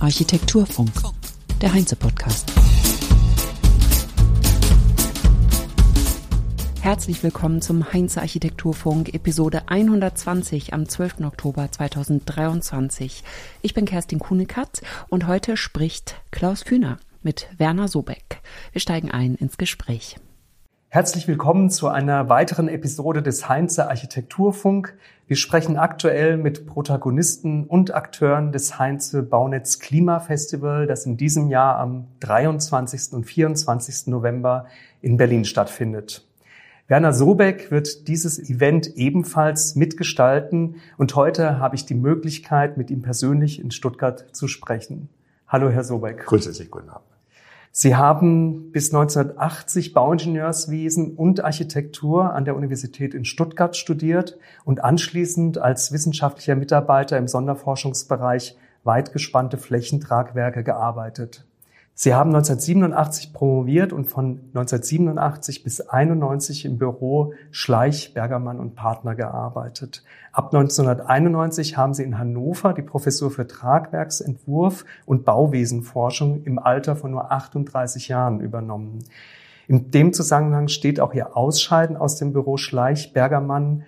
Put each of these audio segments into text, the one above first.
Architekturfunk. Architekturfunk, der Heinze-Podcast. Herzlich willkommen zum Heinze Architekturfunk, Episode 120 am 12. Oktober 2023. Ich bin Kerstin Kuhnekatz und heute spricht Klaus Kühner mit Werner Sobeck. Wir steigen ein ins Gespräch. Herzlich willkommen zu einer weiteren Episode des Heinze Architekturfunk. Wir sprechen aktuell mit Protagonisten und Akteuren des Heinze Baunetz Klimafestival, das in diesem Jahr am 23. und 24. November in Berlin stattfindet. Werner Sobeck wird dieses Event ebenfalls mitgestalten und heute habe ich die Möglichkeit, mit ihm persönlich in Stuttgart zu sprechen. Hallo, Herr Sobeck. Grüße Sie, guten Abend. Sie haben bis 1980 Bauingenieurswesen und Architektur an der Universität in Stuttgart studiert und anschließend als wissenschaftlicher Mitarbeiter im Sonderforschungsbereich weitgespannte Flächentragwerke gearbeitet. Sie haben 1987 promoviert und von 1987 bis 91 im Büro Schleich, Bergermann und Partner gearbeitet. Ab 1991 haben Sie in Hannover die Professur für Tragwerksentwurf und Bauwesenforschung im Alter von nur 38 Jahren übernommen. In dem Zusammenhang steht auch Ihr Ausscheiden aus dem Büro Schleich, Bergermann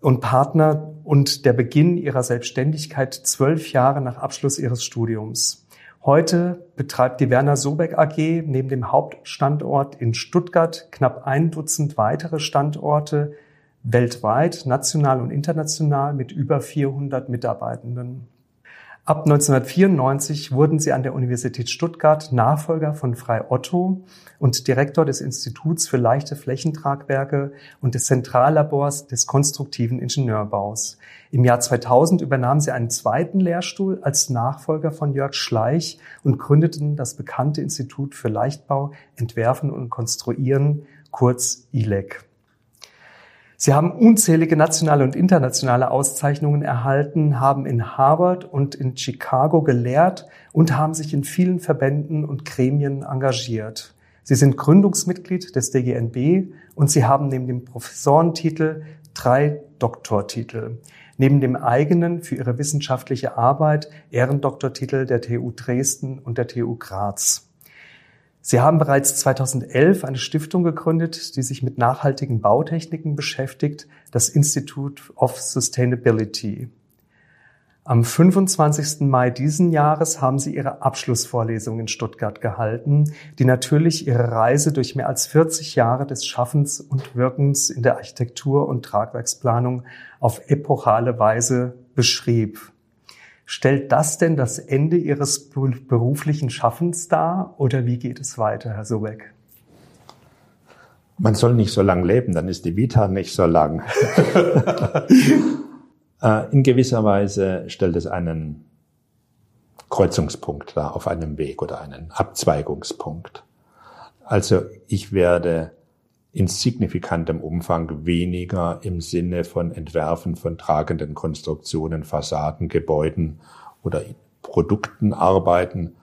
und Partner und der Beginn Ihrer Selbstständigkeit zwölf Jahre nach Abschluss Ihres Studiums. Heute betreibt die Werner Sobeck AG neben dem Hauptstandort in Stuttgart knapp ein Dutzend weitere Standorte weltweit, national und international mit über 400 Mitarbeitenden. Ab 1994 wurden sie an der Universität Stuttgart Nachfolger von Frei Otto und Direktor des Instituts für leichte Flächentragwerke und des Zentrallabors des konstruktiven Ingenieurbaus. Im Jahr 2000 übernahmen sie einen zweiten Lehrstuhl als Nachfolger von Jörg Schleich und gründeten das bekannte Institut für Leichtbau, Entwerfen und Konstruieren, kurz ILEC. Sie haben unzählige nationale und internationale Auszeichnungen erhalten, haben in Harvard und in Chicago gelehrt und haben sich in vielen Verbänden und Gremien engagiert. Sie sind Gründungsmitglied des DGNB und Sie haben neben dem Professorentitel drei Doktortitel. Neben dem eigenen für Ihre wissenschaftliche Arbeit Ehrendoktortitel der TU Dresden und der TU Graz. Sie haben bereits 2011 eine Stiftung gegründet, die sich mit nachhaltigen Bautechniken beschäftigt, das Institute of Sustainability. Am 25. Mai diesen Jahres haben Sie Ihre Abschlussvorlesung in Stuttgart gehalten, die natürlich Ihre Reise durch mehr als 40 Jahre des Schaffens und Wirkens in der Architektur und Tragwerksplanung auf epochale Weise beschrieb. Stellt das denn das Ende Ihres beruflichen Schaffens dar oder wie geht es weiter, Herr Sobeck? Man soll nicht so lang leben, dann ist die Vita nicht so lang. Äh, in gewisser Weise stellt es einen Kreuzungspunkt dar auf einem Weg oder einen Abzweigungspunkt. Also ich werde in signifikantem Umfang weniger im Sinne von Entwerfen von tragenden Konstruktionen, Fassaden, Gebäuden oder Produkten arbeiten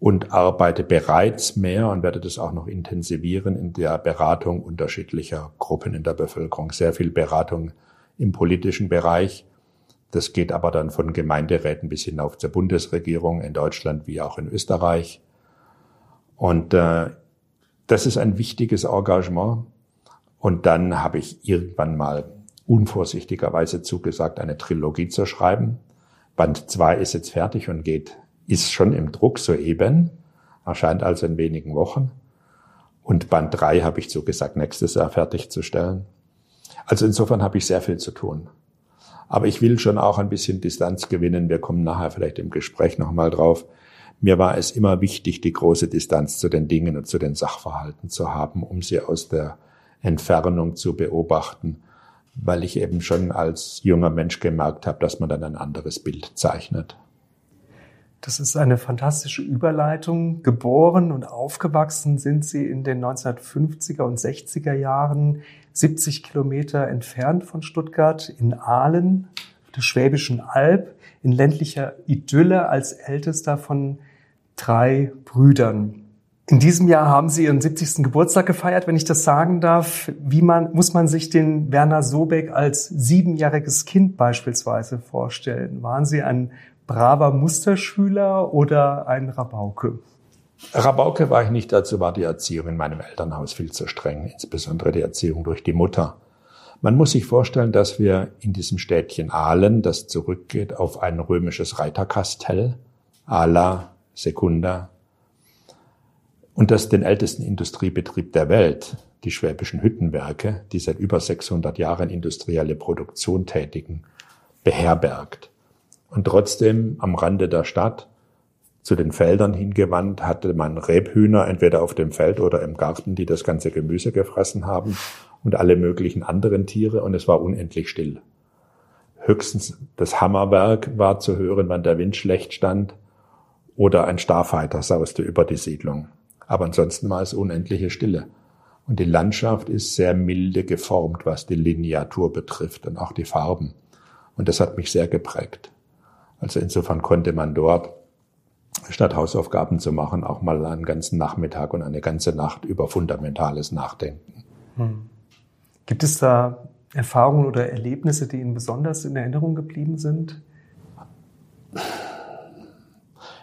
und arbeite bereits mehr und werde das auch noch intensivieren in der Beratung unterschiedlicher Gruppen in der Bevölkerung. Sehr viel Beratung im politischen Bereich. Das geht aber dann von Gemeinderäten bis hinauf zur Bundesregierung in Deutschland wie auch in Österreich. Und äh, das ist ein wichtiges Engagement. Und dann habe ich irgendwann mal unvorsichtigerweise zugesagt, eine Trilogie zu schreiben. Band 2 ist jetzt fertig und geht, ist schon im Druck soeben, erscheint also in wenigen Wochen. Und Band 3 habe ich zugesagt, nächstes Jahr fertigzustellen. Also insofern habe ich sehr viel zu tun. Aber ich will schon auch ein bisschen Distanz gewinnen. Wir kommen nachher vielleicht im Gespräch nochmal drauf. Mir war es immer wichtig, die große Distanz zu den Dingen und zu den Sachverhalten zu haben, um sie aus der Entfernung zu beobachten, weil ich eben schon als junger Mensch gemerkt habe, dass man dann ein anderes Bild zeichnet. Das ist eine fantastische Überleitung. Geboren und aufgewachsen sind Sie in den 1950er und 60er Jahren, 70 Kilometer entfernt von Stuttgart, in Aalen, der Schwäbischen Alb, in ländlicher Idylle als ältester von drei Brüdern. In diesem Jahr haben Sie Ihren 70. Geburtstag gefeiert, wenn ich das sagen darf. Wie man, muss man sich den Werner Sobeck als siebenjähriges Kind beispielsweise vorstellen? Waren Sie ein braver Musterschüler oder ein Rabauke? Rabauke war ich nicht, dazu war die Erziehung in meinem Elternhaus viel zu streng, insbesondere die Erziehung durch die Mutter. Man muss sich vorstellen, dass wir in diesem Städtchen Aalen, das zurückgeht auf ein römisches Reiterkastell, Ala Secunda, und das den ältesten Industriebetrieb der Welt, die Schwäbischen Hüttenwerke, die seit über 600 Jahren industrielle Produktion tätigen, beherbergt. Und trotzdem am Rande der Stadt, zu den Feldern hingewandt, hatte man Rebhühner entweder auf dem Feld oder im Garten, die das ganze Gemüse gefressen haben und alle möglichen anderen Tiere und es war unendlich still. Höchstens das Hammerwerk war zu hören, wann der Wind schlecht stand oder ein Starfighter sauste über die Siedlung. Aber ansonsten war es unendliche Stille. Und die Landschaft ist sehr milde geformt, was die Lineatur betrifft und auch die Farben. Und das hat mich sehr geprägt. Also insofern konnte man dort, statt Hausaufgaben zu machen, auch mal einen ganzen Nachmittag und eine ganze Nacht über Fundamentales nachdenken. Hm. Gibt es da Erfahrungen oder Erlebnisse, die Ihnen besonders in Erinnerung geblieben sind?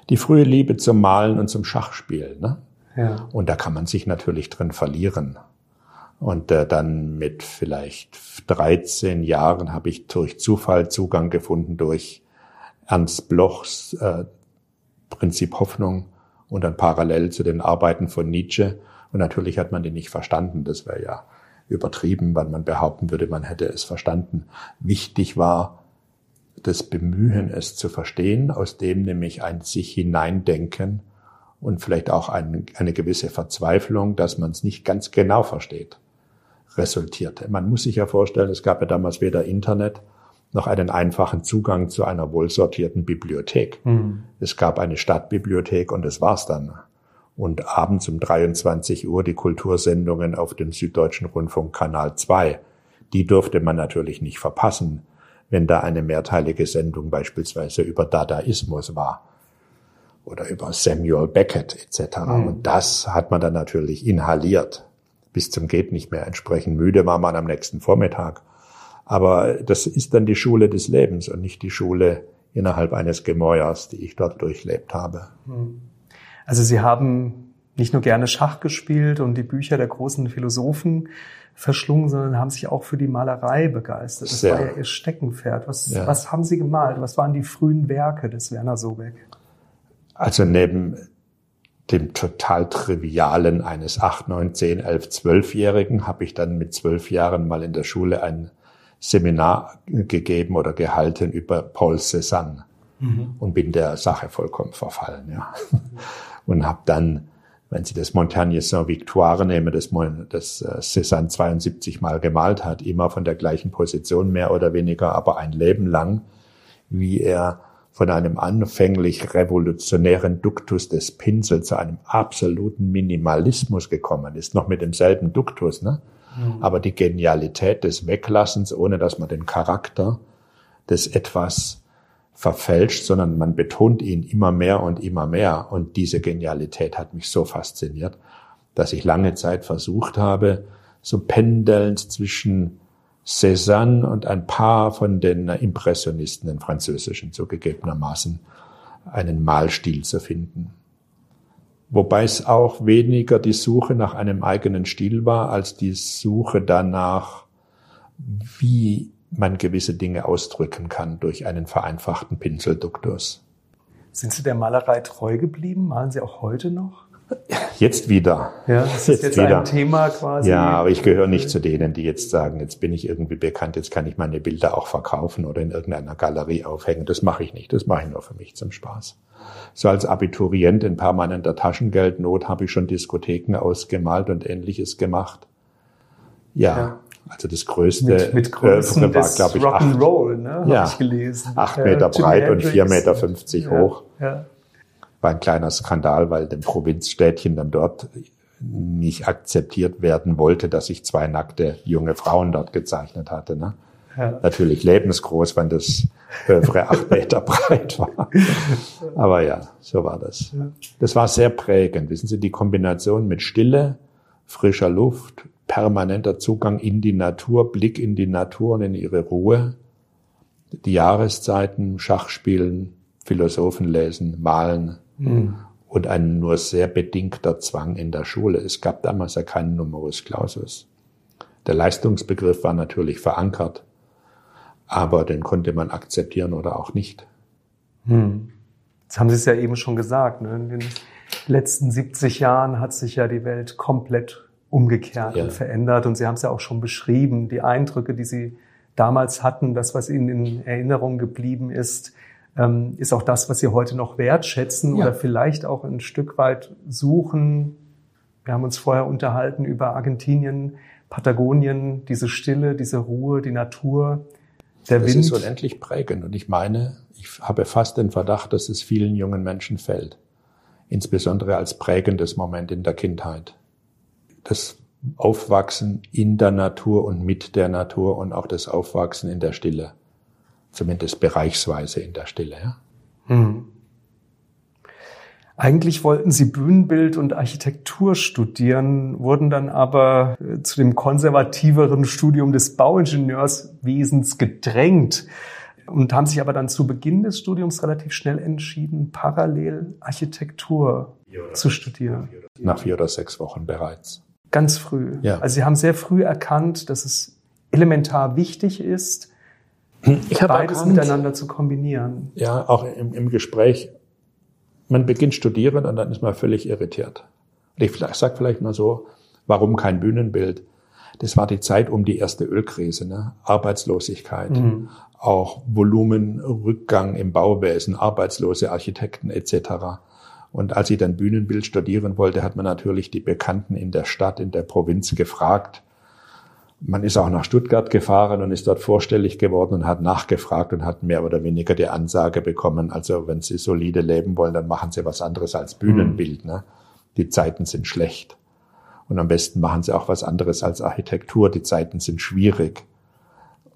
Die frühe Liebe zum Malen und zum Schachspielen. Ne? Ja. Und da kann man sich natürlich drin verlieren. Und äh, dann mit vielleicht 13 Jahren habe ich durch Zufall Zugang gefunden durch Ernst Blochs äh, Prinzip Hoffnung und dann parallel zu den Arbeiten von Nietzsche. Und natürlich hat man die nicht verstanden. Das wäre ja übertrieben, weil man behaupten würde, man hätte es verstanden. Wichtig war das Bemühen, es zu verstehen, aus dem nämlich ein sich hineindenken und vielleicht auch ein, eine gewisse Verzweiflung, dass man es nicht ganz genau versteht, resultierte. Man muss sich ja vorstellen, es gab ja damals weder Internet noch einen einfachen Zugang zu einer wohlsortierten Bibliothek. Mhm. Es gab eine Stadtbibliothek und das war's dann. Und abends um 23 Uhr die Kultursendungen auf dem Süddeutschen Rundfunk Kanal 2. Die durfte man natürlich nicht verpassen, wenn da eine mehrteilige Sendung beispielsweise über Dadaismus war oder über Samuel Beckett etc. Mhm. Und das hat man dann natürlich inhaliert bis zum geht nicht mehr. Entsprechend müde war man am nächsten Vormittag. Aber das ist dann die Schule des Lebens und nicht die Schule innerhalb eines Gemäuers, die ich dort durchlebt habe. Mhm. Also Sie haben nicht nur gerne Schach gespielt und die Bücher der großen Philosophen verschlungen, sondern haben sich auch für die Malerei begeistert. Das Sehr. war ja Ihr Steckenpferd. Was, ja. was haben Sie gemalt? Was waren die frühen Werke des Werner Sobeck? Also neben dem total trivialen eines 8, 9, 10, 11, 12-Jährigen habe ich dann mit zwölf Jahren mal in der Schule ein Seminar gegeben oder gehalten über Paul Cézanne mhm. und bin der Sache vollkommen verfallen. Ja. Und habe dann, wenn Sie das Montagne Saint-Victoire nehmen, das, das äh, Cézanne 72 Mal gemalt hat, immer von der gleichen Position mehr oder weniger, aber ein Leben lang, wie er von einem anfänglich revolutionären Duktus des Pinsels zu einem absoluten Minimalismus gekommen ist, noch mit demselben Duktus, ne? Mhm. Aber die Genialität des Weglassens, ohne dass man den Charakter des etwas verfälscht, sondern man betont ihn immer mehr und immer mehr. Und diese Genialität hat mich so fasziniert, dass ich lange Zeit versucht habe, so pendelnd zwischen Cézanne und ein paar von den Impressionisten, den französischen zugegebenermaßen, einen Malstil zu finden. Wobei es auch weniger die Suche nach einem eigenen Stil war, als die Suche danach, wie man gewisse Dinge ausdrücken kann durch einen vereinfachten Pinselduktus. Sind Sie der Malerei treu geblieben? Malen Sie auch heute noch? Jetzt wieder. Ja, das ist jetzt, jetzt wieder. ein Thema quasi. Ja, aber ich gehöre nicht zu denen, die jetzt sagen, jetzt bin ich irgendwie bekannt, jetzt kann ich meine Bilder auch verkaufen oder in irgendeiner Galerie aufhängen. Das mache ich nicht. Das mache ich nur für mich zum Spaß. So als Abiturient in permanenter Taschengeldnot habe ich schon Diskotheken ausgemalt und ähnliches gemacht. Ja, ja. Also das größte mit, mit Größen war, glaube ich, Rock'n'Roll, ne? Ja, ich gelesen. Acht Meter ja, breit und vier Meter fünfzig hoch. Ja war ein kleiner Skandal, weil dem Provinzstädtchen dann dort nicht akzeptiert werden wollte, dass ich zwei nackte junge Frauen dort gezeichnet hatte. Ne? Ja. Natürlich lebensgroß, wenn das Övre acht Meter breit war. Aber ja, so war das. Das war sehr prägend. Wissen Sie, die Kombination mit Stille, frischer Luft, permanenter Zugang in die Natur, Blick in die Natur und in ihre Ruhe, die Jahreszeiten, Schachspielen, Philosophen lesen, malen mhm. und ein nur sehr bedingter Zwang in der Schule. Es gab damals ja keinen Numerus Clausus. Der Leistungsbegriff war natürlich verankert, aber den konnte man akzeptieren oder auch nicht. Hm. Jetzt haben Sie es ja eben schon gesagt. Ne? In den letzten 70 Jahren hat sich ja die Welt komplett umgekehrt ja. und verändert. Und Sie haben es ja auch schon beschrieben, die Eindrücke, die Sie damals hatten, das, was Ihnen in Erinnerung geblieben ist, ähm, ist auch das, was Sie heute noch wertschätzen ja. oder vielleicht auch ein Stück weit suchen. Wir haben uns vorher unterhalten über Argentinien, Patagonien, diese Stille, diese Ruhe, die Natur, der das Wind. Das ist unendlich prägend. Und ich meine, ich habe fast den Verdacht, dass es vielen jungen Menschen fällt. Insbesondere als prägendes Moment in der Kindheit. Das Aufwachsen in der Natur und mit der Natur und auch das Aufwachsen in der Stille. Zumindest bereichsweise in der Stille. Ja? Hm. Eigentlich wollten sie Bühnenbild und Architektur studieren, wurden dann aber äh, zu dem konservativeren Studium des Bauingenieurswesens gedrängt und haben sich aber dann zu Beginn des Studiums relativ schnell entschieden, parallel Architektur zu studieren. Nach vier oder sechs Wochen bereits. Ganz früh. Ja. Also sie haben sehr früh erkannt, dass es elementar wichtig ist, beides erkannt, miteinander zu kombinieren. Ja, auch im, im Gespräch man beginnt studieren und dann ist man völlig irritiert. Und ich sage vielleicht mal so, warum kein Bühnenbild? Das war die Zeit um die erste Ölkrise, ne? Arbeitslosigkeit, mhm. auch Volumenrückgang im Bauwesen, arbeitslose Architekten etc. Und als ich dann Bühnenbild studieren wollte, hat man natürlich die Bekannten in der Stadt, in der Provinz gefragt, man ist auch nach Stuttgart gefahren und ist dort vorstellig geworden und hat nachgefragt und hat mehr oder weniger die Ansage bekommen, also wenn Sie solide leben wollen, dann machen Sie was anderes als Bühnenbild. Mhm. Ne? Die Zeiten sind schlecht. Und am besten machen Sie auch was anderes als Architektur. Die Zeiten sind schwierig.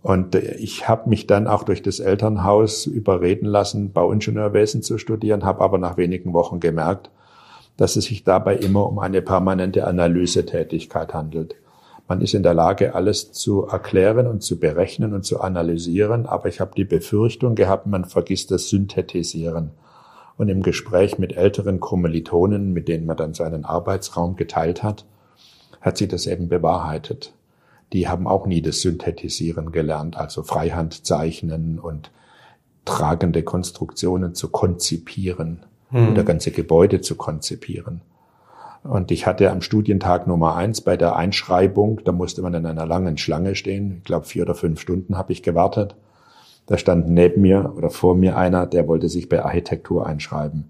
Und äh, ich habe mich dann auch durch das Elternhaus überreden lassen, Bauingenieurwesen zu studieren, habe aber nach wenigen Wochen gemerkt, dass es sich dabei immer um eine permanente Analysetätigkeit handelt. Man ist in der Lage, alles zu erklären und zu berechnen und zu analysieren, aber ich habe die Befürchtung gehabt, man vergisst das Synthetisieren. Und im Gespräch mit älteren Kommilitonen, mit denen man dann seinen Arbeitsraum geteilt hat, hat sie das eben bewahrheitet. Die haben auch nie das Synthetisieren gelernt, also Freihand zeichnen und tragende Konstruktionen zu konzipieren hm. oder ganze Gebäude zu konzipieren. Und ich hatte am Studientag Nummer eins bei der Einschreibung, da musste man in einer langen Schlange stehen. Ich glaube, vier oder fünf Stunden habe ich gewartet. Da stand neben mir oder vor mir einer, der wollte sich bei Architektur einschreiben.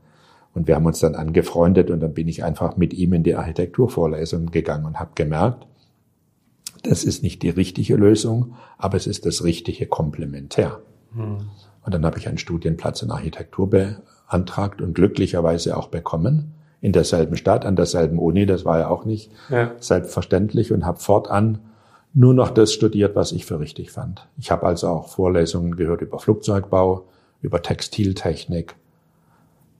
Und wir haben uns dann angefreundet und dann bin ich einfach mit ihm in die Architekturvorlesung gegangen und habe gemerkt, das ist nicht die richtige Lösung, aber es ist das richtige Komplementär. Hm. Und dann habe ich einen Studienplatz in Architektur beantragt und glücklicherweise auch bekommen in derselben Stadt, an derselben Uni, das war ja auch nicht ja. selbstverständlich und habe fortan nur noch das studiert, was ich für richtig fand. Ich habe also auch Vorlesungen gehört über Flugzeugbau, über Textiltechnik,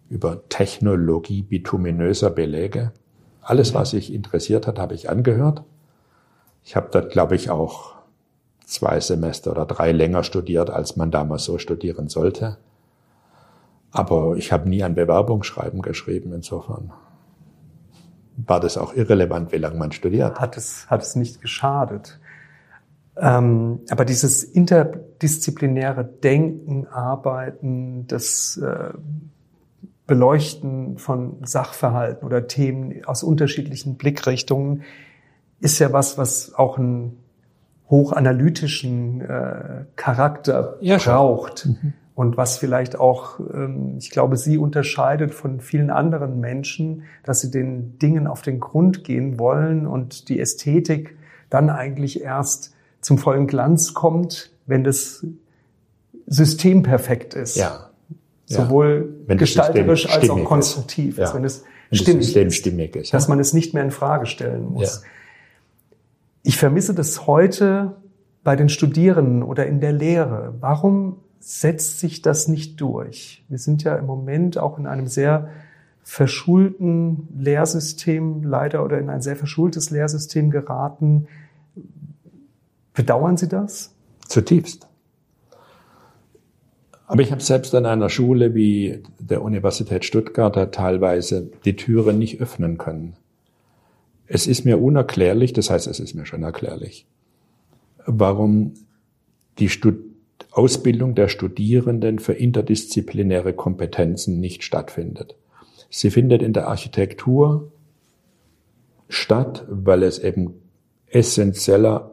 über Technologie bituminöser Beläge. Alles, was sich interessiert hat, habe ich angehört. Ich habe dort, glaube ich, auch zwei Semester oder drei länger studiert, als man damals so studieren sollte. Aber ich habe nie ein Bewerbungsschreiben geschrieben, insofern war das auch irrelevant, wie lange man studiert. Hat es, hat es nicht geschadet. Ähm, aber dieses interdisziplinäre Denken, Arbeiten, das äh, Beleuchten von Sachverhalten oder Themen aus unterschiedlichen Blickrichtungen ist ja was, was auch einen hochanalytischen äh, Charakter ja, braucht. Mhm und was vielleicht auch, ähm, ich glaube, sie unterscheidet von vielen anderen Menschen, dass sie den Dingen auf den Grund gehen wollen und die Ästhetik dann eigentlich erst zum vollen Glanz kommt, wenn das System perfekt ist. Ja. Sowohl wenn gestalterisch als auch konstruktiv. Ist. Ja. Wenn es wenn stimmig, System stimmig ist. Dass man es nicht mehr in Frage stellen muss. Ja. Ich vermisse das heute bei den Studierenden oder in der Lehre? Warum setzt sich das nicht durch? Wir sind ja im Moment auch in einem sehr verschulten Lehrsystem leider oder in ein sehr verschultes Lehrsystem geraten. Bedauern Sie das? Zutiefst. Aber ich habe selbst an einer Schule wie der Universität Stuttgart teilweise die Türen nicht öffnen können. Es ist mir unerklärlich, das heißt, es ist mir schon erklärlich, warum die Stud Ausbildung der Studierenden für interdisziplinäre Kompetenzen nicht stattfindet. Sie findet in der Architektur statt, weil es eben essentieller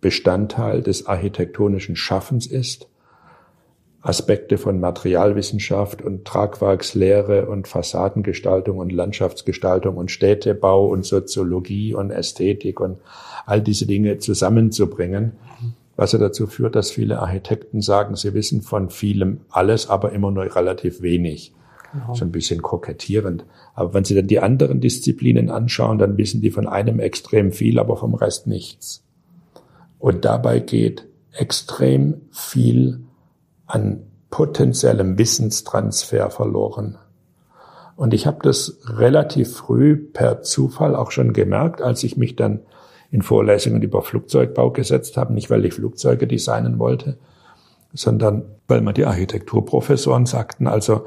Bestandteil des architektonischen Schaffens ist. Aspekte von Materialwissenschaft und Tragwerkslehre und Fassadengestaltung und Landschaftsgestaltung und Städtebau und Soziologie und Ästhetik und all diese Dinge zusammenzubringen, was ja dazu führt, dass viele Architekten sagen, sie wissen von vielem alles, aber immer nur relativ wenig. Genau. So ein bisschen kokettierend. Aber wenn Sie dann die anderen Disziplinen anschauen, dann wissen die von einem extrem viel, aber vom Rest nichts. Und dabei geht extrem viel an potenziellem Wissenstransfer verloren. Und ich habe das relativ früh per Zufall auch schon gemerkt, als ich mich dann in Vorlesungen über Flugzeugbau gesetzt habe, nicht weil ich Flugzeuge designen wollte, sondern weil mir die Architekturprofessoren sagten, also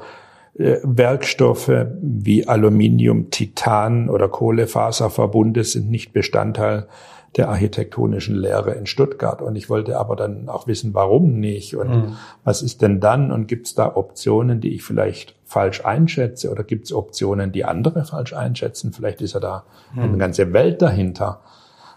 äh, Werkstoffe wie Aluminium, Titan oder Kohlefaserverbunde sind nicht Bestandteil der architektonischen Lehre in Stuttgart. Und ich wollte aber dann auch wissen, warum nicht und mhm. was ist denn dann und gibt es da Optionen, die ich vielleicht falsch einschätze oder gibt es Optionen, die andere falsch einschätzen? Vielleicht ist ja da mhm. eine ganze Welt dahinter.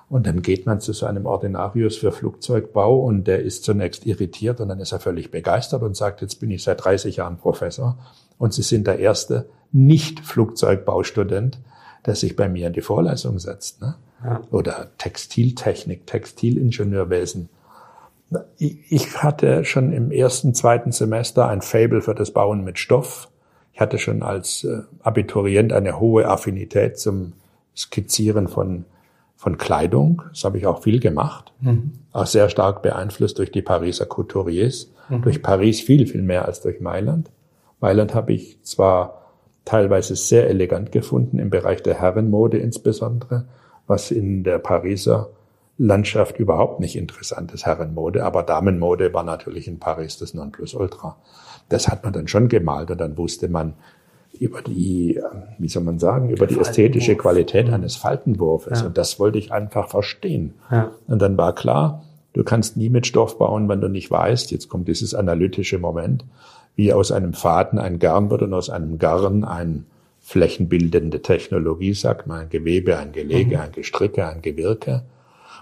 Und dann geht man zu so einem Ordinarius für Flugzeugbau und der ist zunächst irritiert und dann ist er völlig begeistert und sagt, jetzt bin ich seit 30 Jahren Professor und Sie sind der erste Nicht-Flugzeugbaustudent, der sich bei mir in die Vorlesung setzt. Ne? Ja. Oder Textiltechnik, Textilingenieurwesen. Ich hatte schon im ersten, zweiten Semester ein Fable für das Bauen mit Stoff. Ich hatte schon als äh, Abiturient eine hohe Affinität zum Skizzieren von von Kleidung. Das habe ich auch viel gemacht. Mhm. Auch sehr stark beeinflusst durch die Pariser Couturiers. Mhm. Durch Paris viel, viel mehr als durch Mailand. Mailand habe ich zwar teilweise sehr elegant gefunden, im Bereich der Herrenmode insbesondere, was in der Pariser Landschaft überhaupt nicht interessant ist, Herrenmode, aber Damenmode war natürlich in Paris das Nonplusultra. Das hat man dann schon gemalt und dann wusste man, über die, wie soll man sagen, über die ästhetische Qualität mhm. eines Faltenwurfes. Ja. Und das wollte ich einfach verstehen. Ja. Und dann war klar, du kannst nie mit Stoff bauen, wenn du nicht weißt, jetzt kommt dieses analytische Moment, wie aus einem Faden ein Garn wird und aus einem Garn ein flächenbildende Technologie, sagt man, ein Gewebe, ein Gelege, mhm. ein Gestricke, ein Gewirke.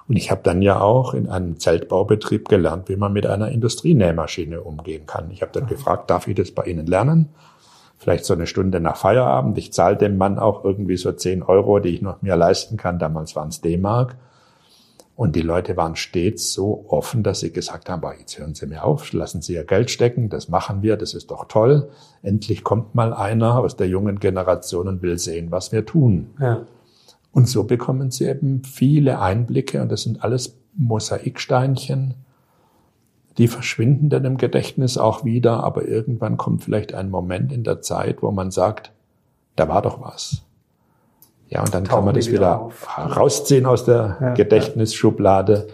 Und ich habe dann ja auch in einem Zeltbaubetrieb gelernt, wie man mit einer Industrienähmaschine umgehen kann. Ich habe dann mhm. gefragt, darf ich das bei Ihnen lernen? vielleicht so eine Stunde nach Feierabend. Ich zahle dem Mann auch irgendwie so 10 Euro, die ich noch mir leisten kann. Damals waren es D-Mark. Und die Leute waren stets so offen, dass sie gesagt haben, jetzt hören Sie mir auf, lassen Sie Ihr Geld stecken, das machen wir, das ist doch toll. Endlich kommt mal einer aus der jungen Generation und will sehen, was wir tun. Ja. Und so bekommen Sie eben viele Einblicke und das sind alles Mosaiksteinchen, die verschwinden dann im Gedächtnis auch wieder, aber irgendwann kommt vielleicht ein Moment in der Zeit, wo man sagt, da war doch was. Ja, und dann Tauchen kann man das wieder, wieder rausziehen aus der ja, Gedächtnisschublade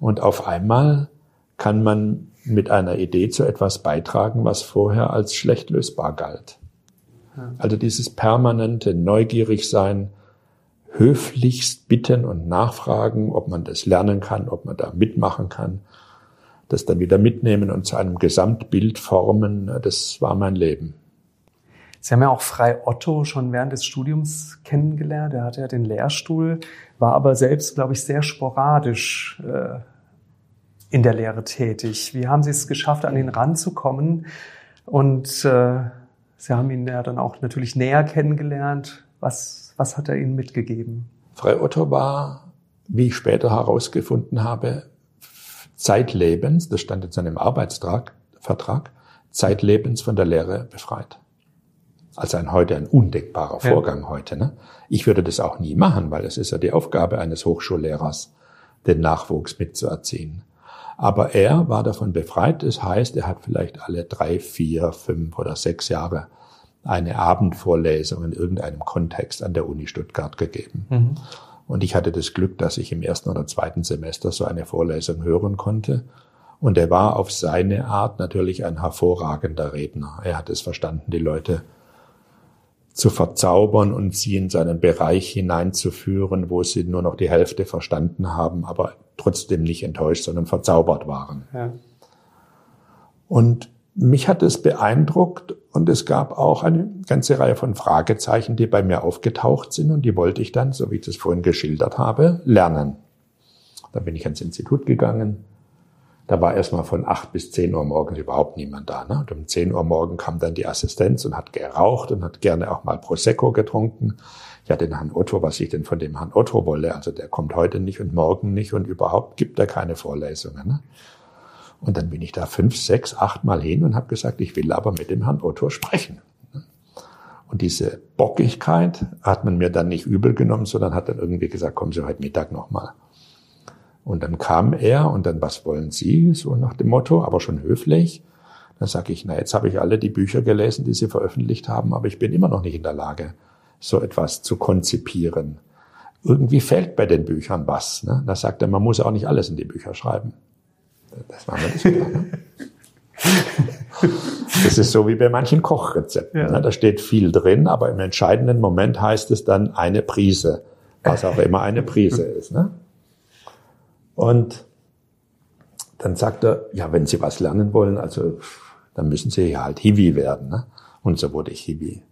und auf einmal kann man mit einer Idee zu etwas beitragen, was vorher als schlecht lösbar galt. Also dieses permanente Neugierigsein, höflichst bitten und nachfragen, ob man das lernen kann, ob man da mitmachen kann, das dann wieder mitnehmen und zu einem Gesamtbild formen, das war mein Leben. Sie haben ja auch Frei Otto schon während des Studiums kennengelernt. Er hatte ja den Lehrstuhl, war aber selbst, glaube ich, sehr sporadisch äh, in der Lehre tätig. Wie haben Sie es geschafft, an ihn ranzukommen? Und äh, Sie haben ihn ja dann auch natürlich näher kennengelernt. Was, was hat er Ihnen mitgegeben? Frei Otto war, wie ich später herausgefunden habe, zeitlebens, das stand in seinem Arbeitsvertrag, zeitlebens von der Lehre befreit. Also ein heute ein undenkbarer Vorgang ja. heute. Ne? Ich würde das auch nie machen, weil es ist ja die Aufgabe eines Hochschullehrers, den Nachwuchs mitzuerziehen. Aber er war davon befreit. Das heißt, er hat vielleicht alle drei, vier, fünf oder sechs Jahre eine Abendvorlesung in irgendeinem Kontext an der Uni Stuttgart gegeben. Mhm. Und ich hatte das Glück, dass ich im ersten oder zweiten Semester so eine Vorlesung hören konnte. Und er war auf seine Art natürlich ein hervorragender Redner. Er hat es verstanden, die Leute zu verzaubern und sie in seinen Bereich hineinzuführen, wo sie nur noch die Hälfte verstanden haben, aber trotzdem nicht enttäuscht, sondern verzaubert waren. Ja. Und mich hat es beeindruckt und es gab auch eine ganze Reihe von Fragezeichen, die bei mir aufgetaucht sind und die wollte ich dann, so wie ich das vorhin geschildert habe, lernen. Dann bin ich ans Institut gegangen. Da war erstmal von acht bis zehn Uhr morgens überhaupt niemand da. Ne? Und um zehn Uhr morgen kam dann die Assistenz und hat geraucht und hat gerne auch mal Prosecco getrunken. Ja, den Herrn Otto, was ich denn von dem Herrn Otto wolle, also der kommt heute nicht und morgen nicht und überhaupt gibt er keine Vorlesungen. Ne? Und dann bin ich da fünf, sechs, acht Mal hin und habe gesagt, ich will aber mit dem Herrn Otto sprechen. Und diese Bockigkeit hat man mir dann nicht übel genommen, sondern hat dann irgendwie gesagt, kommen Sie heute Mittag nochmal. Und dann kam er und dann, was wollen Sie? So nach dem Motto, aber schon höflich. Dann sage ich, na, jetzt habe ich alle die Bücher gelesen, die Sie veröffentlicht haben, aber ich bin immer noch nicht in der Lage, so etwas zu konzipieren. Irgendwie fehlt bei den Büchern was. Ne? Da sagt er, man muss auch nicht alles in die Bücher schreiben. Das war mir nicht klar. Ne? Das ist so wie bei manchen Kochrezepten. Ja. Ne? Da steht viel drin, aber im entscheidenden Moment heißt es dann eine Prise, was auch immer eine Prise ist. Ne? Und dann sagt er, ja, wenn Sie was lernen wollen, also dann müssen Sie ja halt Hiwi werden. Ne? Und so wurde ich Hiwi.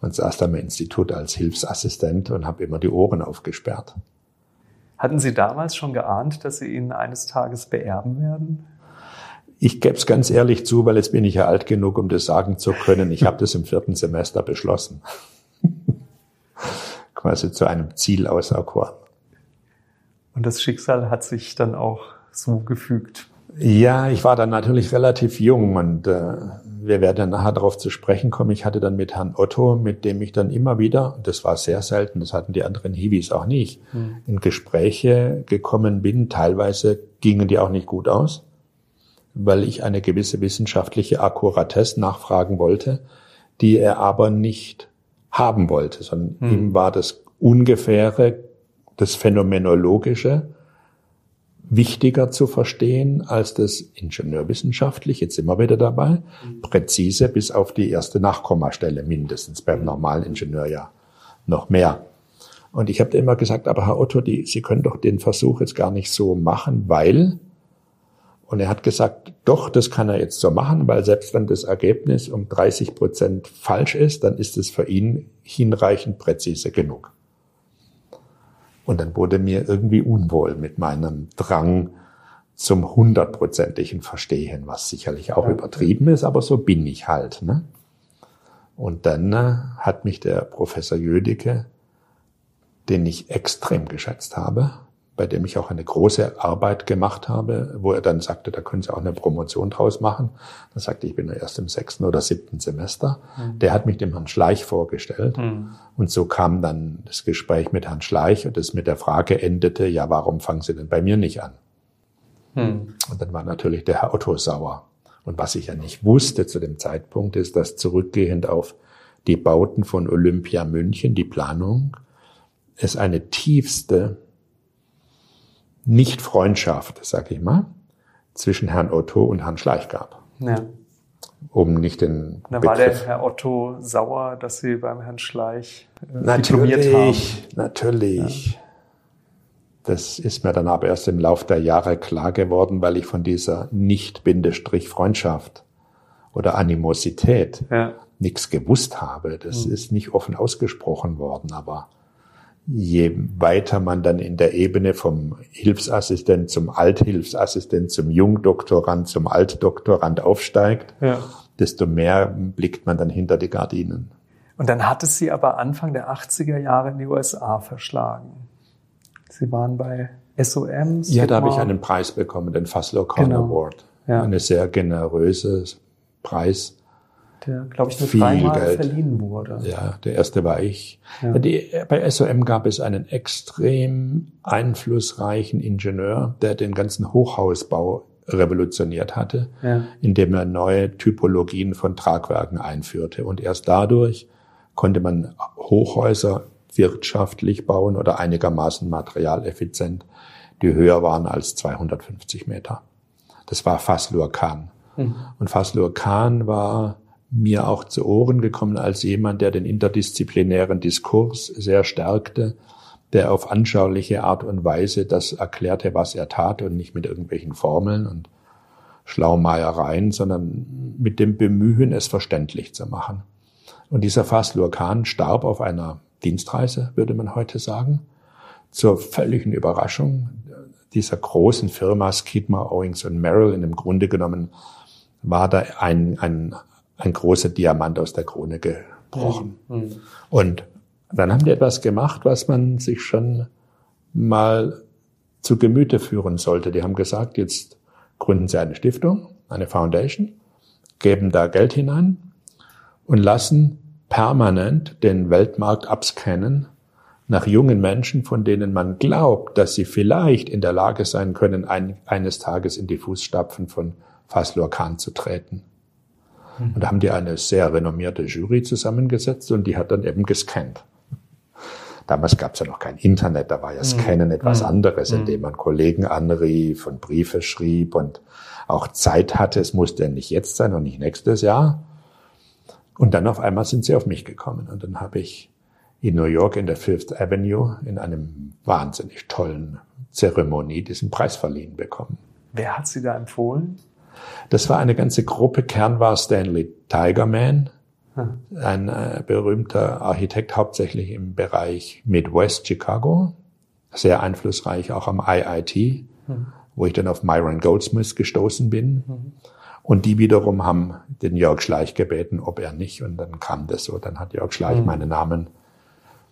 Und saß da im Institut als Hilfsassistent und habe immer die Ohren aufgesperrt. Hatten Sie damals schon geahnt, dass Sie ihn eines Tages beerben werden? Ich gebe es ganz ehrlich zu, weil jetzt bin ich ja alt genug, um das sagen zu können. Ich habe das im vierten Semester beschlossen. Quasi zu einem Ziel auserkoren. Und das Schicksal hat sich dann auch so gefügt. Ja, ich war dann natürlich relativ jung und äh, wir werden nachher darauf zu sprechen kommen. Ich hatte dann mit Herrn Otto, mit dem ich dann immer wieder, das war sehr selten, das hatten die anderen Hiwis auch nicht, mhm. in Gespräche gekommen bin. Teilweise gingen die auch nicht gut aus, weil ich eine gewisse wissenschaftliche Akkuratesse nachfragen wollte, die er aber nicht haben wollte, sondern mhm. ihm war das ungefähre, das Phänomenologische, wichtiger zu verstehen als das ingenieurwissenschaftlich, jetzt sind wir wieder dabei, präzise bis auf die erste Nachkommastelle mindestens, beim normalen Ingenieur ja noch mehr. Und ich habe immer gesagt, aber Herr Otto, die, Sie können doch den Versuch jetzt gar nicht so machen, weil, und er hat gesagt, doch, das kann er jetzt so machen, weil selbst wenn das Ergebnis um 30 Prozent falsch ist, dann ist es für ihn hinreichend präzise genug. Und dann wurde mir irgendwie unwohl mit meinem Drang zum hundertprozentigen Verstehen, was sicherlich auch ja. übertrieben ist, aber so bin ich halt. Ne? Und dann äh, hat mich der Professor Jödecke, den ich extrem geschätzt habe, bei dem ich auch eine große Arbeit gemacht habe, wo er dann sagte, da können Sie auch eine Promotion draus machen. Dann sagte ich, bin nur erst im sechsten oder siebten Semester. Mhm. Der hat mich dem Herrn Schleich vorgestellt. Mhm. Und so kam dann das Gespräch mit Herrn Schleich und das mit der Frage endete, ja, warum fangen Sie denn bei mir nicht an? Mhm. Und dann war natürlich der Herr Otto sauer. Und was ich ja nicht wusste zu dem Zeitpunkt, ist, dass zurückgehend auf die Bauten von Olympia München, die Planung, es eine tiefste nicht-Freundschaft, sag ich mal, zwischen Herrn Otto und Herrn Schleich gab. Ja. Um nicht den Da war der Herr Otto sauer, dass Sie beim Herrn Schleich äh, natürlich, haben. Natürlich. Ja. Das ist mir dann aber erst im Lauf der Jahre klar geworden, weil ich von dieser Nicht-Freundschaft oder Animosität ja. nichts gewusst habe. Das mhm. ist nicht offen ausgesprochen worden, aber je weiter man dann in der Ebene vom Hilfsassistent zum Althilfsassistent, zum Jungdoktorand, zum Altdoktorand aufsteigt, ja. desto mehr blickt man dann hinter die Gardinen. Und dann hat es Sie aber Anfang der 80er Jahre in die USA verschlagen. Sie waren bei SOM. Ja, da habe ich einen Preis bekommen, den Faslow Corner genau. Award. Ja. Eine sehr generöse Preis der, glaube ich, nur dreimal verliehen wurde. Ja, der erste war ich. Ja. Die, bei SOM gab es einen extrem einflussreichen Ingenieur, der den ganzen Hochhausbau revolutioniert hatte, ja. indem er neue Typologien von Tragwerken einführte. Und erst dadurch konnte man Hochhäuser wirtschaftlich bauen oder einigermaßen materialeffizient, die höher waren als 250 Meter. Das war Faslur Khan. Mhm. Und Faslur Khan war mir auch zu Ohren gekommen als jemand, der den interdisziplinären Diskurs sehr stärkte, der auf anschauliche Art und Weise das erklärte, was er tat und nicht mit irgendwelchen Formeln und Schlaumeiereien, sondern mit dem Bemühen, es verständlich zu machen. Und dieser Faslur Khan starb auf einer Dienstreise, würde man heute sagen, zur völligen Überraschung dieser großen Firma Skidmore, Owings und Merrill. In dem Grunde genommen war da ein, ein, ein großer Diamant aus der Krone gebrochen. Mhm. mhm. Und dann haben die etwas gemacht, was man sich schon mal zu Gemüte führen sollte. Die haben gesagt, jetzt gründen sie eine Stiftung, eine Foundation, geben da Geld hinein und lassen permanent den Weltmarkt abscannen nach jungen Menschen, von denen man glaubt, dass sie vielleicht in der Lage sein können, ein, eines Tages in die Fußstapfen von Fazlur Khan zu treten. Mhm. Und da haben die eine sehr renommierte Jury zusammengesetzt und die hat dann eben gescannt. Damals gab es ja noch kein Internet, da war ja Scannen mhm. etwas mhm. anderes, indem man Kollegen anrief und Briefe schrieb und auch Zeit hatte. Es musste nicht jetzt sein und nicht nächstes Jahr. Und dann auf einmal sind sie auf mich gekommen und dann habe ich in New York in der Fifth Avenue in einem wahnsinnig tollen Zeremonie diesen Preis verliehen bekommen. Wer hat Sie da empfohlen? Das war eine ganze Gruppe. Kern war Stanley Tigerman, hm. ein äh, berühmter Architekt, hauptsächlich im Bereich Midwest Chicago, sehr einflussreich auch am IIT, hm. wo ich dann auf Myron Goldsmith gestoßen bin. Hm. Und die wiederum haben den Jörg Schleich gebeten, ob er nicht. Und dann kam das so. Dann hat Jörg Schleich meinen Namen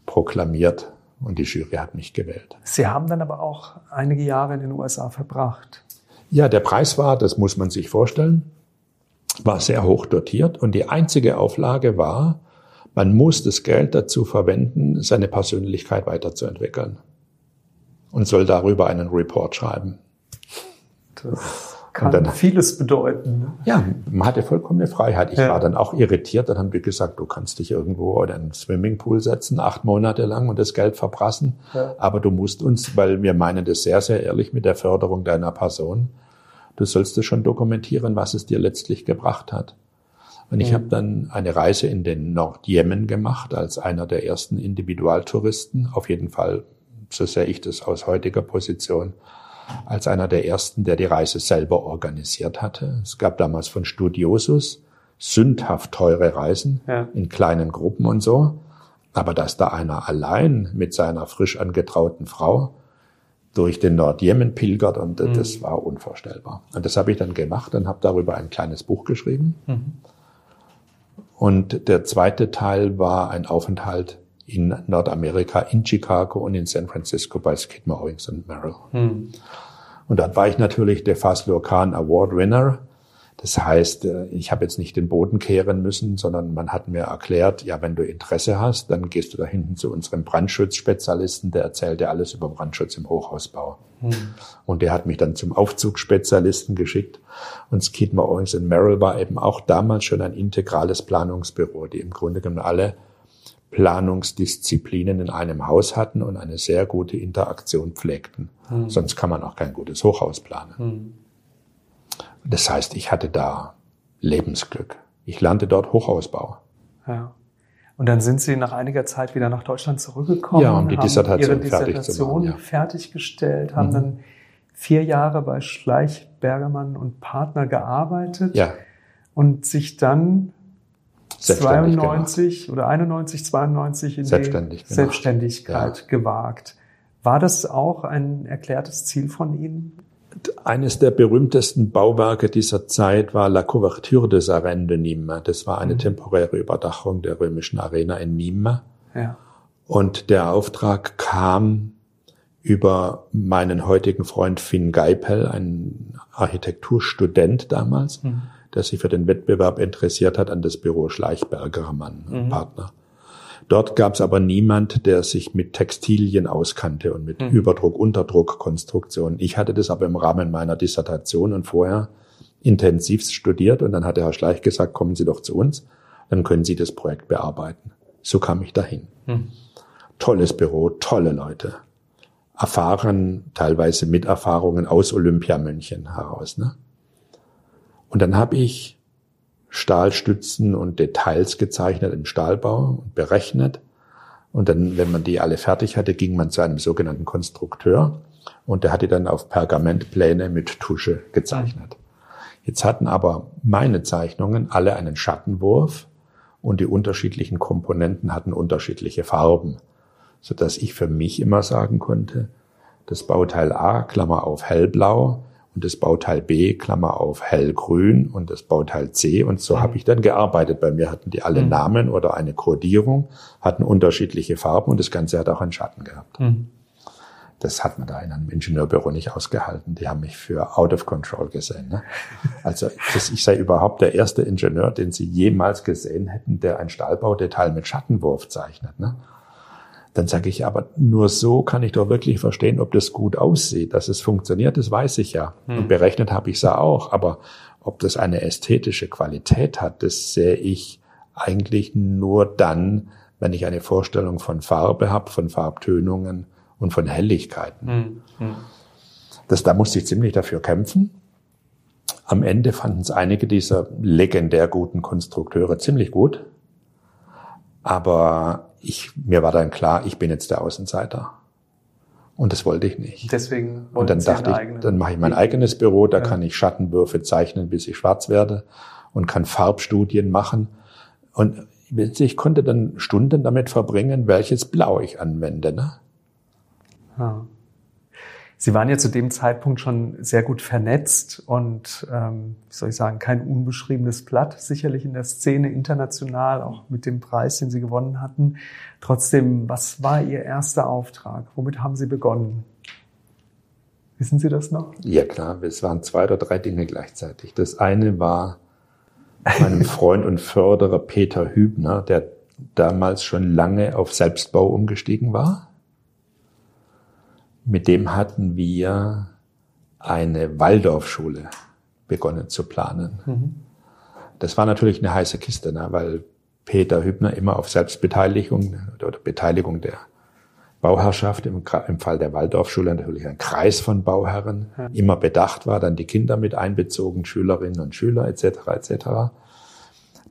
proklamiert und die Jury hat mich gewählt. Sie haben dann aber auch einige Jahre in den USA verbracht. Ja, der Preis war, das muss man sich vorstellen, war sehr hoch dotiert und die einzige Auflage war, man muss das Geld dazu verwenden, seine Persönlichkeit weiterzuentwickeln und soll darüber einen Report schreiben. Das kann dann, vieles bedeuten. Ne? Ja, man hatte vollkommene Freiheit. Ich ja. war dann auch irritiert. Dann haben wir gesagt, du kannst dich irgendwo in einen Swimmingpool setzen, acht Monate lang und das Geld verprassen. Ja. Aber du musst uns, weil wir meinen das sehr, sehr ehrlich mit der Förderung deiner Person, du sollst es schon dokumentieren, was es dir letztlich gebracht hat. Und ich mhm. habe dann eine Reise in den Nordjemen gemacht als einer der ersten Individualtouristen. Auf jeden Fall, so sehe ich das aus heutiger Position, als einer der ersten, der die Reise selber organisiert hatte. Es gab damals von Studiosus sündhaft teure Reisen ja. in kleinen Gruppen und so. Aber dass da einer allein mit seiner frisch angetrauten Frau durch den Nordjemen pilgert und mhm. das war unvorstellbar. Und das habe ich dann gemacht und habe darüber ein kleines Buch geschrieben. Mhm. Und der zweite Teil war ein Aufenthalt in Nordamerika, in Chicago und in San Francisco bei Skidmore, Owings und Merrill. Hm. Und dort war ich natürlich der Fazlur Khan Award Winner. Das heißt, äh, ich habe jetzt nicht den Boden kehren müssen, sondern man hat mir erklärt, ja, wenn du Interesse hast, dann gehst du da hinten zu unserem Brandschutzspezialisten, der erzählt dir alles über Brandschutz im Hochhausbau. Hm. Und der hat mich dann zum Aufzugsspezialisten geschickt. Und Skidmore, Owings Merrill war eben auch damals schon ein integrales Planungsbüro, die im Grunde genommen alle Planungsdisziplinen in einem Haus hatten und eine sehr gute Interaktion pflegten. Hm. Sonst kann man auch kein gutes Hochhaus planen. Hm. Das heißt, ich hatte da Lebensglück. Ich lernte dort Hochhausbau. Ja. Und dann sind Sie nach einiger Zeit wieder nach Deutschland zurückgekommen, ja, um die Dissertation, Ihre Dissertation fertig fertiggestellt, haben mhm. dann vier Jahre bei Schleich, Bergermann und Partner gearbeitet ja. und sich dann 92 gemacht. oder 91, 92 in Selbstständig die Selbstständigkeit ja. gewagt. War das auch ein erklärtes Ziel von Ihnen? Eines der berühmtesten Bauwerke dieser Zeit war La Couverture des Arènes de Nîmes. Das war eine mhm. temporäre Überdachung der römischen Arena in Nîmes. Ja. Und der Auftrag kam über meinen heutigen Freund Finn Geipel, ein Architekturstudent damals. Mhm der sich für den Wettbewerb interessiert hat, an das Büro Schleichberger Mann, mhm. Partner. Dort gab es aber niemand, der sich mit Textilien auskannte und mit mhm. Überdruck, Unterdruck, Konstruktion. Ich hatte das aber im Rahmen meiner Dissertation und vorher intensiv studiert und dann hat der Herr Schleich gesagt, kommen Sie doch zu uns, dann können Sie das Projekt bearbeiten. So kam ich dahin. Mhm. Tolles Büro, tolle Leute. Erfahren, teilweise mit Erfahrungen aus Olympiamünchen heraus. Ne? Und dann habe ich Stahlstützen und Details gezeichnet im Stahlbau und berechnet. Und dann, wenn man die alle fertig hatte, ging man zu einem sogenannten Konstrukteur und der hatte dann auf Pergamentpläne mit Tusche gezeichnet. Jetzt hatten aber meine Zeichnungen alle einen Schattenwurf und die unterschiedlichen Komponenten hatten unterschiedliche Farben, so dass ich für mich immer sagen konnte, das Bauteil A, Klammer auf hellblau, und das Bauteil B, Klammer auf hellgrün und das Bauteil C. Und so mhm. habe ich dann gearbeitet. Bei mir hatten die alle mhm. Namen oder eine Kodierung, hatten unterschiedliche Farben und das Ganze hat auch einen Schatten gehabt. Mhm. Das hat man da in einem Ingenieurbüro nicht ausgehalten. Die haben mich für out of control gesehen. Ne? Also ich sei überhaupt der erste Ingenieur, den sie jemals gesehen hätten, der ein Stahlbaudetail mit Schattenwurf zeichnet. Ne? Dann sage ich, aber nur so kann ich doch wirklich verstehen, ob das gut aussieht. Dass es funktioniert, das weiß ich ja. Hm. Und berechnet habe ich es ja auch. Aber ob das eine ästhetische Qualität hat, das sehe ich eigentlich nur dann, wenn ich eine Vorstellung von Farbe habe, von Farbtönungen und von Helligkeiten. Hm. Hm. Das, da musste ich ziemlich dafür kämpfen. Am Ende fanden es einige dieser legendär guten Konstrukteure ziemlich gut. Aber ich, mir war dann klar, ich bin jetzt der Außenseiter. Und das wollte ich nicht. Deswegen Und dann dachte ich, dann mache ich mein eigenes Büro, da ja. kann ich Schattenwürfe zeichnen, bis ich schwarz werde und kann Farbstudien machen. Und ich konnte dann Stunden damit verbringen, welches Blau ich anwende. Ne? Ja. Sie waren ja zu dem Zeitpunkt schon sehr gut vernetzt und, ähm, wie soll ich sagen, kein unbeschriebenes Blatt, sicherlich in der Szene international, auch mit dem Preis, den Sie gewonnen hatten. Trotzdem, was war Ihr erster Auftrag? Womit haben Sie begonnen? Wissen Sie das noch? Ja klar, es waren zwei oder drei Dinge gleichzeitig. Das eine war meinem Freund und Förderer Peter Hübner, der damals schon lange auf Selbstbau umgestiegen war mit dem hatten wir eine Waldorfschule begonnen zu planen. Mhm. Das war natürlich eine heiße Kiste, ne, weil Peter Hübner immer auf Selbstbeteiligung oder Beteiligung der Bauherrschaft, im, im Fall der Waldorfschule natürlich ein Kreis von Bauherren, ja. immer bedacht war, dann die Kinder mit einbezogen, Schülerinnen und Schüler etc. etc.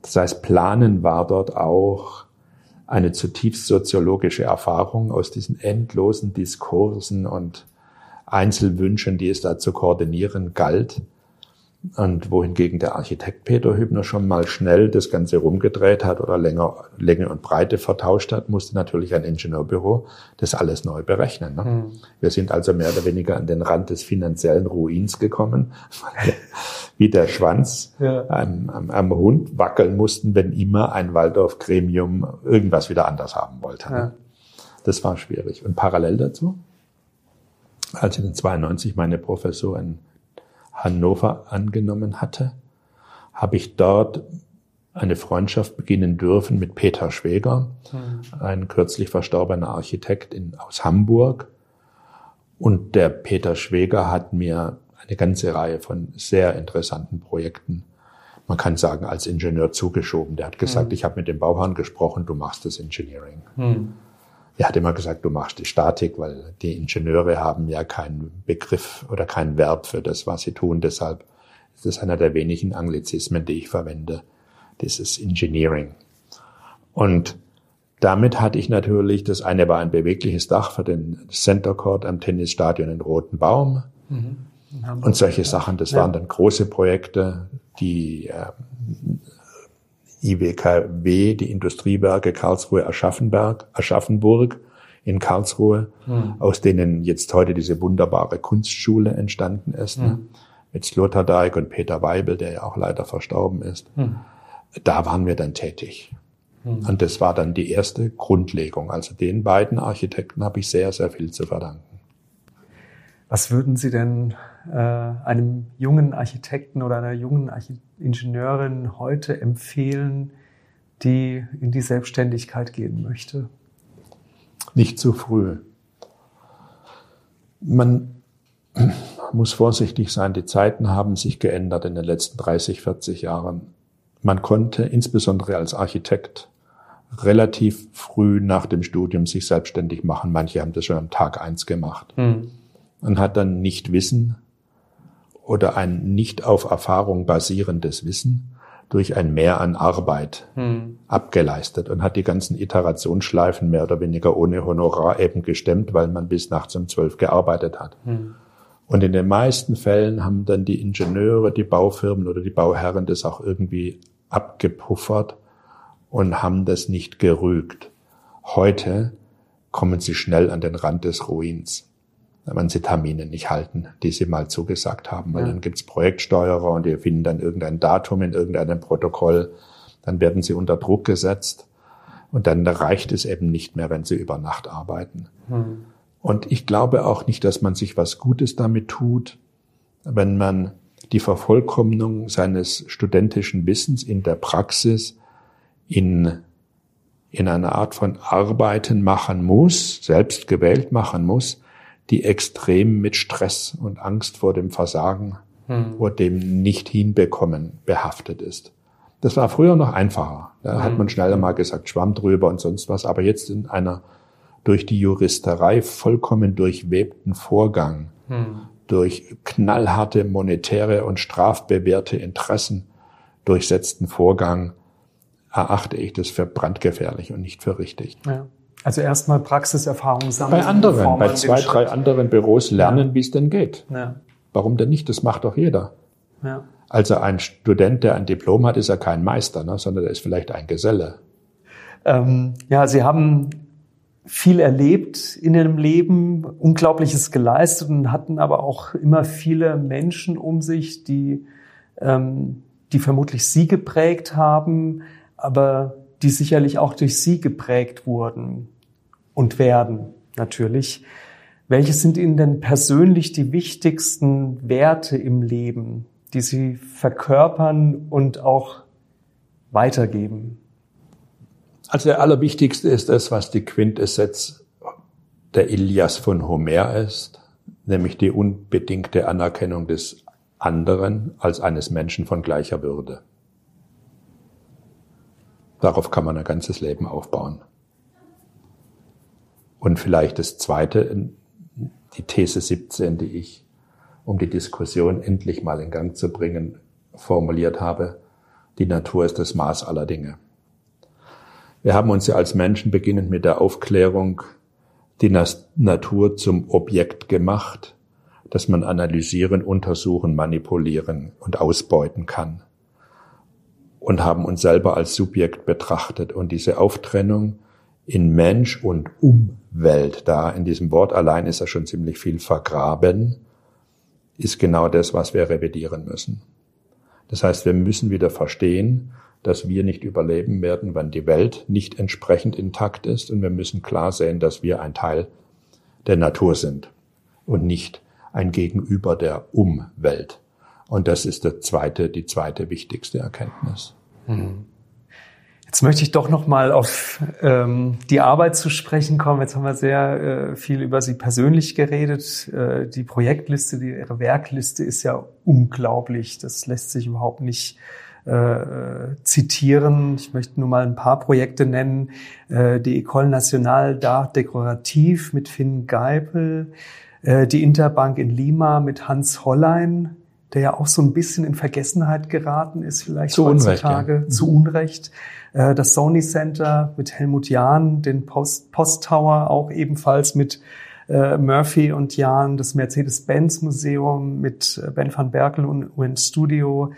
Das heißt, Planen war dort auch eine zutiefst soziologische Erfahrung aus diesen endlosen Diskursen und Einzelwünschen, die es da zu koordinieren galt. Und wohingegen der Architekt Peter Hübner schon mal schnell das Ganze rumgedreht hat oder länger, Länge und Breite vertauscht hat, musste natürlich ein Ingenieurbüro das alles neu berechnen. Ne? Mhm. Wir sind also mehr oder weniger an den Rand des finanziellen Ruins gekommen, wie der Schwanz ja. am, am, am, Hund wackeln mussten, wenn immer ein Waldorf-Gremium irgendwas wieder anders haben wollte. Ne? Ja. Das war schwierig. Und parallel dazu, als ich in 92 meine Professur in Hannover angenommen hatte, habe ich dort eine Freundschaft beginnen dürfen mit Peter Schweger, mhm. ein kürzlich verstorbener Architekt in, aus Hamburg. Und der Peter Schweger hat mir eine ganze Reihe von sehr interessanten Projekten, man kann sagen, als Ingenieur zugeschoben. Der hat gesagt, mhm. ich habe mit dem Bauherrn gesprochen, du machst das Engineering. Mhm. Er hat immer gesagt, du machst die Statik, weil die Ingenieure haben ja keinen Begriff oder kein Verb für das, was sie tun. Deshalb ist es einer der wenigen Anglizismen, die ich verwende, dieses Engineering. Und damit hatte ich natürlich, das eine war ein bewegliches Dach für den Center Court am Tennisstadion in Roten Baum. Mhm. Und solche Sachen, das ja. waren dann große Projekte, die äh, IWKW, die Industriewerke Karlsruhe Aschaffenberg, Aschaffenburg in Karlsruhe, mhm. aus denen jetzt heute diese wunderbare Kunstschule entstanden ist, mhm. ne? Mit Sloterdijk und Peter Weibel, der ja auch leider verstorben ist. Mhm. Da waren wir dann tätig. Hm. Und das war dann die erste Grundlegung. Also den beiden Architekten habe ich sehr, sehr viel zu verdanken. Was würden Sie denn äh, einem jungen Architekten oder einer jungen Architektin Ingenieurin heute empfehlen, die in die Selbstständigkeit gehen möchte? Nicht zu früh. Man muss vorsichtig sein. Die Zeiten haben sich geändert in den letzten 30, 40 Jahren. Man konnte insbesondere als Architekt relativ früh nach dem Studium sich selbstständig machen. Manche haben das schon am Tag eins gemacht. Mhm. Man hat dann nicht Wissen oder ein nicht auf Erfahrung basierendes Wissen durch ein Mehr an Arbeit mhm. abgeleistet und hat die ganzen Iterationsschleifen mehr oder weniger ohne Honorar eben gestemmt, weil man bis nachts um zwölf gearbeitet hat. Mhm. Und in den meisten Fällen haben dann die Ingenieure, die Baufirmen oder die Bauherren das auch irgendwie abgepuffert und haben das nicht gerügt. Heute kommen sie schnell an den Rand des Ruins, wenn sie Termine nicht halten, die sie mal zugesagt haben. Weil ja. dann gibt's Projektsteuerer und die finden dann irgendein Datum in irgendeinem Protokoll. Dann werden sie unter Druck gesetzt. Und dann reicht es eben nicht mehr, wenn sie über Nacht arbeiten. Mhm. Und ich glaube auch nicht, dass man sich was Gutes damit tut, wenn man die Vervollkommnung seines studentischen Wissens in der Praxis in, in einer Art von Arbeiten machen muss, selbst gewählt machen muss, die extrem mit Stress und Angst vor dem Versagen hm. oder dem nicht hinbekommen behaftet ist. Das war früher noch einfacher. Da hm. hat man schneller mal gesagt, Schwamm drüber und sonst was. Aber jetzt in einer durch die Juristerei vollkommen durchwebten Vorgang, hm. durch knallharte monetäre und strafbewährte Interessen durchsetzten Vorgang, erachte ich das für brandgefährlich und nicht für richtig. Ja. Also erstmal Praxiserfahrung sammeln. Bei anderen, bei zwei, drei anderen Büros lernen, ja. wie es denn geht. Ja. Warum denn nicht? Das macht doch jeder. Ja. Also ein Student, der ein Diplom hat, ist ja kein Meister, ne, sondern er ist vielleicht ein Geselle. Ähm, ja, Sie haben viel erlebt in ihrem Leben, Unglaubliches geleistet und hatten aber auch immer viele Menschen um sich, die, ähm, die vermutlich sie geprägt haben, aber die sicherlich auch durch sie geprägt wurden und werden natürlich. Welche sind Ihnen denn persönlich die wichtigsten Werte im Leben, die Sie verkörpern und auch weitergeben? Also der allerwichtigste ist das, was die Quintessenz der Ilias von Homer ist, nämlich die unbedingte Anerkennung des anderen als eines Menschen von gleicher Würde. Darauf kann man ein ganzes Leben aufbauen. Und vielleicht das Zweite, die These 17, die ich, um die Diskussion endlich mal in Gang zu bringen, formuliert habe. Die Natur ist das Maß aller Dinge. Wir haben uns ja als Menschen beginnend mit der Aufklärung die Natur zum Objekt gemacht, das man analysieren, untersuchen, manipulieren und ausbeuten kann. Und haben uns selber als Subjekt betrachtet. Und diese Auftrennung in Mensch und Umwelt, da in diesem Wort allein ist ja schon ziemlich viel vergraben, ist genau das, was wir revidieren müssen. Das heißt, wir müssen wieder verstehen, dass wir nicht überleben werden, wenn die Welt nicht entsprechend intakt ist. Und wir müssen klar sehen, dass wir ein Teil der Natur sind und nicht ein Gegenüber der Umwelt. Und das ist der zweite, die zweite wichtigste Erkenntnis. Mhm. Jetzt möchte ich doch noch mal auf ähm, die Arbeit zu sprechen kommen. Jetzt haben wir sehr äh, viel über Sie persönlich geredet. Äh, die Projektliste, die, Ihre Werkliste ist ja unglaublich. Das lässt sich überhaupt nicht äh, zitieren. Ich möchte nur mal ein paar Projekte nennen. Äh, die École Nationale d'Art Decorativ mit Finn Geipel, äh, die Interbank in Lima mit Hans Hollein, der ja auch so ein bisschen in Vergessenheit geraten ist, vielleicht zu heutzutage, Unrecht, ja. zu Unrecht. Äh, das Sony Center mit Helmut Jahn, den Post, Post Tower auch ebenfalls mit äh, Murphy und Jahn, das Mercedes-Benz Museum mit äh, Ben van Berkel und UN Studio,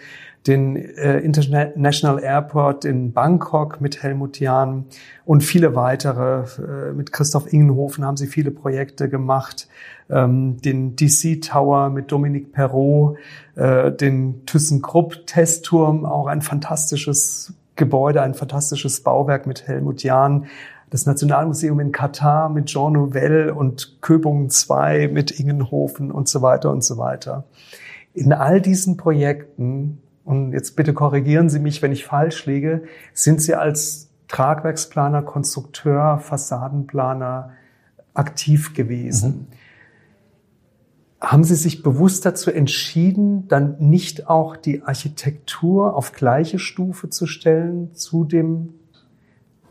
den äh, International Airport in Bangkok mit Helmut Jahn und viele weitere. Äh, mit Christoph Ingenhofen haben sie viele Projekte gemacht. Ähm, den DC Tower mit Dominique Perrault, äh, den ThyssenKrupp Testturm, auch ein fantastisches Gebäude, ein fantastisches Bauwerk mit Helmut Jahn. Das Nationalmuseum in Katar mit Jean Nouvel und Köbungen 2 mit Ingenhofen und so weiter und so weiter. In all diesen Projekten und jetzt bitte korrigieren Sie mich, wenn ich falsch liege, sind Sie als Tragwerksplaner, Konstrukteur, Fassadenplaner aktiv gewesen. Mhm. Haben Sie sich bewusst dazu entschieden, dann nicht auch die Architektur auf gleiche Stufe zu stellen zu dem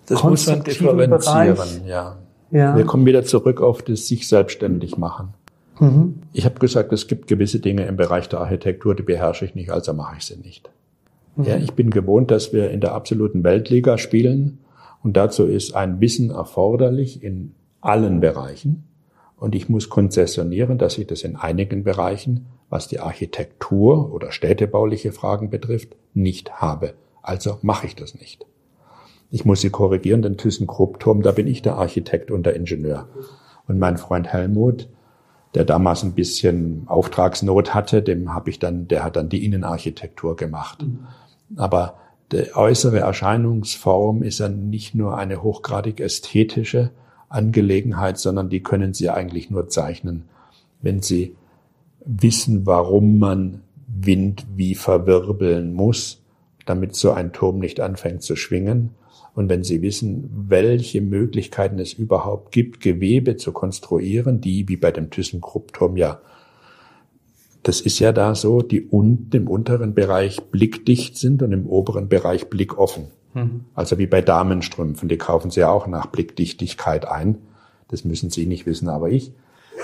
das muss man differenzieren, Bereich? ja. ja. Wir kommen wieder zurück auf das sich selbstständig machen. Mhm. Ich habe gesagt, es gibt gewisse Dinge im Bereich der Architektur, die beherrsche ich nicht, also mache ich sie nicht. Mhm. Ja, ich bin gewohnt, dass wir in der absoluten Weltliga spielen und dazu ist ein Wissen erforderlich in allen Bereichen. Und ich muss konzessionieren, dass ich das in einigen Bereichen, was die Architektur oder städtebauliche Fragen betrifft, nicht habe. Also mache ich das nicht. Ich muss Sie korrigieren, den ThyssenKrupp-Turm, da bin ich der Architekt und der Ingenieur. Und mein Freund Helmut, der damals ein bisschen Auftragsnot hatte, dem habe ich dann, der hat dann die Innenarchitektur gemacht. Mhm. Aber die äußere Erscheinungsform ist ja nicht nur eine hochgradig ästhetische Angelegenheit, sondern die können Sie eigentlich nur zeichnen, wenn Sie wissen, warum man Wind wie verwirbeln muss, damit so ein Turm nicht anfängt zu schwingen und wenn Sie wissen, welche Möglichkeiten es überhaupt gibt, Gewebe zu konstruieren, die wie bei dem ThyssenKrupp-Turm ja, das ist ja da so, die unten im unteren Bereich blickdicht sind und im oberen Bereich blickoffen. Mhm. Also wie bei Damenstrümpfen, die kaufen Sie ja auch nach Blickdichtigkeit ein. Das müssen Sie nicht wissen, aber ich.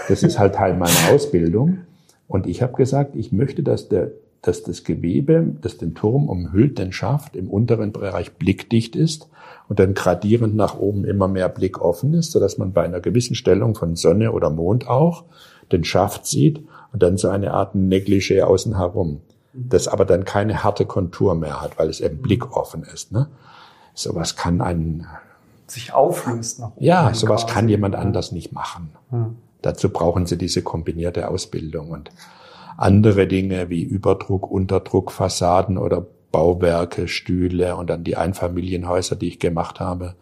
Das ist halt Teil meiner Ausbildung. Und ich habe gesagt, ich möchte, dass der dass das Gewebe, das den Turm umhüllt, den Schaft im unteren Bereich blickdicht ist und dann gradierend nach oben immer mehr Blick offen ist, sodass man bei einer gewissen Stellung von Sonne oder Mond auch den Schaft sieht und dann so eine Art Negligé außen herum, das aber dann keine harte Kontur mehr hat, weil es eben blickoffen ist. Ne? Sowas kann ein sich auflöst nach oben. Ja, sowas quasi. kann jemand anders nicht machen. Ja. Dazu brauchen sie diese kombinierte Ausbildung und andere Dinge wie Überdruck, Unterdruck, Fassaden oder Bauwerke, Stühle und dann die Einfamilienhäuser, die ich gemacht habe.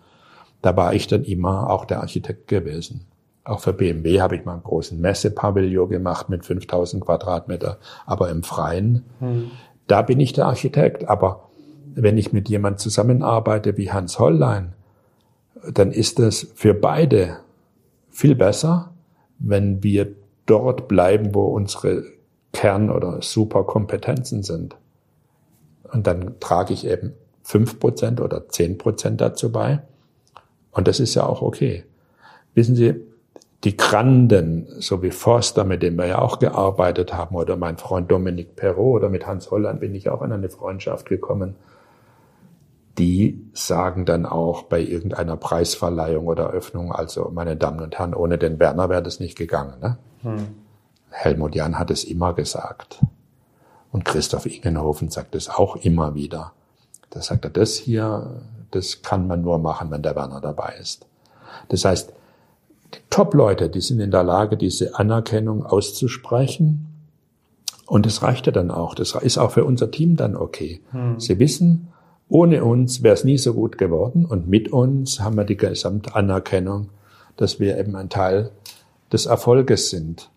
Da war ich dann immer auch der Architekt gewesen. Auch für BMW habe ich mal einen großen Messepavillon gemacht mit 5000 Quadratmeter, aber im Freien. Hm. Da bin ich der Architekt. Aber wenn ich mit jemand zusammenarbeite wie Hans Hollein, dann ist das für beide viel besser, wenn wir dort bleiben, wo unsere Kern- oder Superkompetenzen sind. Und dann trage ich eben fünf Prozent oder zehn Prozent dazu bei. Und das ist ja auch okay. Wissen Sie, die Granden, so wie Forster, mit dem wir ja auch gearbeitet haben, oder mein Freund Dominik Perrault oder mit Hans Holland bin ich auch in eine Freundschaft gekommen, die sagen dann auch bei irgendeiner Preisverleihung oder Öffnung, also meine Damen und Herren, ohne den Werner wäre das nicht gegangen. Ne? Hm. Helmut Jahn hat es immer gesagt. Und Christoph Ingenhofen sagt es auch immer wieder. Da sagt er, das hier, das kann man nur machen, wenn der Werner dabei ist. Das heißt, die Top-Leute, die sind in der Lage, diese Anerkennung auszusprechen. Und das reicht ja dann auch. Das ist auch für unser Team dann okay. Hm. Sie wissen, ohne uns wäre es nie so gut geworden. Und mit uns haben wir die Gesamtanerkennung, dass wir eben ein Teil des Erfolges sind.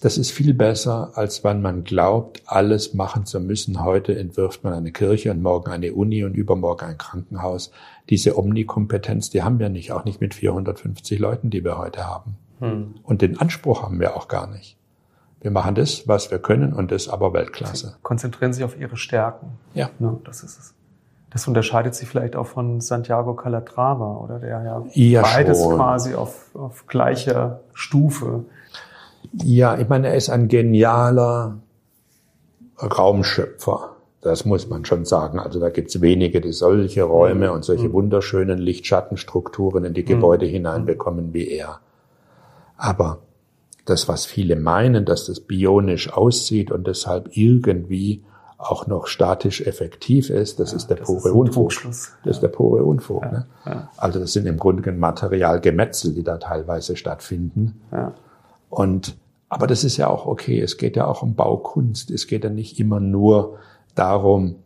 Das ist viel besser, als wenn man glaubt, alles machen zu müssen. Heute entwirft man eine Kirche und morgen eine Uni und übermorgen ein Krankenhaus. Diese Omnikompetenz, die haben wir nicht, auch nicht mit 450 Leuten, die wir heute haben. Hm. Und den Anspruch haben wir auch gar nicht. Wir machen das, was wir können und das aber Weltklasse. Sie konzentrieren sich auf ihre Stärken. Ja. ja das ist es. Das unterscheidet sich vielleicht auch von Santiago Calatrava, oder der ja, ja beides schon. quasi auf, auf gleicher Stufe ja, ich meine, er ist ein genialer Raumschöpfer. Das muss man schon sagen. Also da gibt's wenige, die solche Räume und solche mhm. wunderschönen Lichtschattenstrukturen in die Gebäude mhm. hineinbekommen wie er. Aber das, was viele meinen, dass das bionisch aussieht und deshalb irgendwie auch noch statisch effektiv ist, das ja, ist der das pure ist Unfug. Das ja. ist der pure Unfug. Ja, ne? Also das sind im Grunde Materialgemetzel, die da teilweise stattfinden. Und, aber das ist ja auch okay. Es geht ja auch um Baukunst. Es geht ja nicht immer nur darum,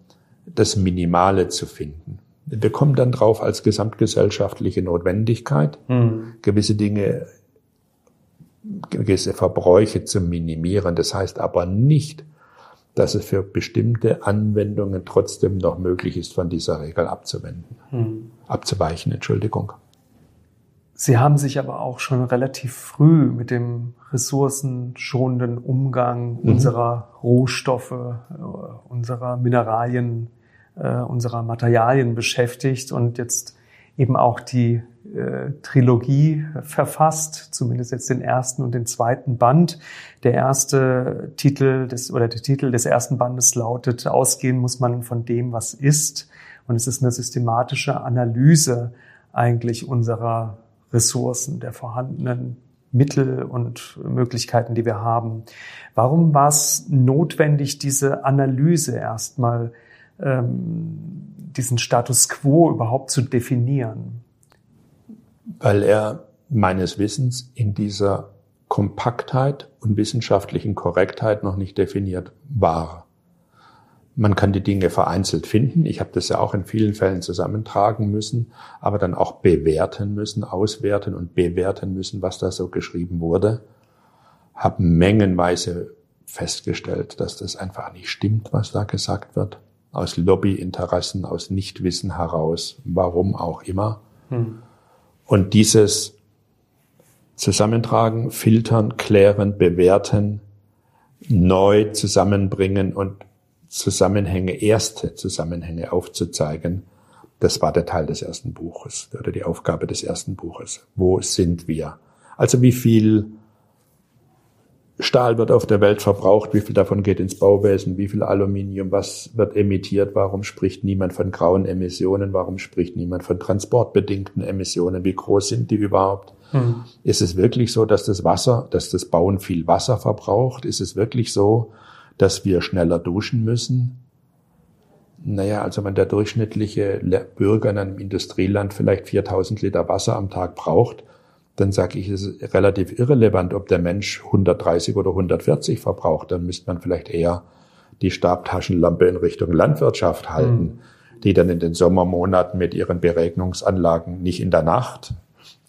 das Minimale zu finden. Wir kommen dann drauf als gesamtgesellschaftliche Notwendigkeit, mhm. gewisse Dinge, gewisse Verbräuche zu minimieren. Das heißt aber nicht, dass es für bestimmte Anwendungen trotzdem noch möglich ist, von dieser Regel abzuwenden, hm. abzuweichen, Entschuldigung. Sie haben sich aber auch schon relativ früh mit dem ressourcenschonenden Umgang mhm. unserer Rohstoffe, äh, unserer Mineralien, äh, unserer Materialien beschäftigt und jetzt eben auch die äh, Trilogie verfasst, zumindest jetzt den ersten und den zweiten Band. Der erste Titel des oder der Titel des ersten Bandes lautet Ausgehen muss man von dem, was ist. Und es ist eine systematische Analyse eigentlich unserer Ressourcen, der vorhandenen Mittel und Möglichkeiten, die wir haben. Warum war es notwendig, diese Analyse erstmal, ähm, diesen Status quo überhaupt zu definieren? Weil er meines Wissens in dieser Kompaktheit und wissenschaftlichen Korrektheit noch nicht definiert war. Man kann die Dinge vereinzelt finden. Ich habe das ja auch in vielen Fällen zusammentragen müssen, aber dann auch bewerten müssen, auswerten und bewerten müssen, was da so geschrieben wurde. Habe mengenweise festgestellt, dass das einfach nicht stimmt, was da gesagt wird. Aus Lobbyinteressen, aus Nichtwissen heraus, warum auch immer. Hm. Und dieses Zusammentragen, filtern, klären, bewerten, neu zusammenbringen und Zusammenhänge, erste Zusammenhänge aufzuzeigen. Das war der Teil des ersten Buches oder die Aufgabe des ersten Buches. Wo sind wir? Also wie viel Stahl wird auf der Welt verbraucht, wie viel davon geht ins Bauwesen, wie viel Aluminium, was wird emittiert, warum spricht niemand von grauen Emissionen, warum spricht niemand von transportbedingten Emissionen, wie groß sind die überhaupt? Hm. Ist es wirklich so, dass das Wasser, dass das Bauen viel Wasser verbraucht? Ist es wirklich so, dass wir schneller duschen müssen. Naja, also wenn der durchschnittliche Bürger in einem Industrieland vielleicht 4000 Liter Wasser am Tag braucht, dann sage ich, es ist relativ irrelevant, ob der Mensch 130 oder 140 verbraucht. Dann müsste man vielleicht eher die Stabtaschenlampe in Richtung Landwirtschaft halten, mhm. die dann in den Sommermonaten mit ihren Beregnungsanlagen nicht in der Nacht,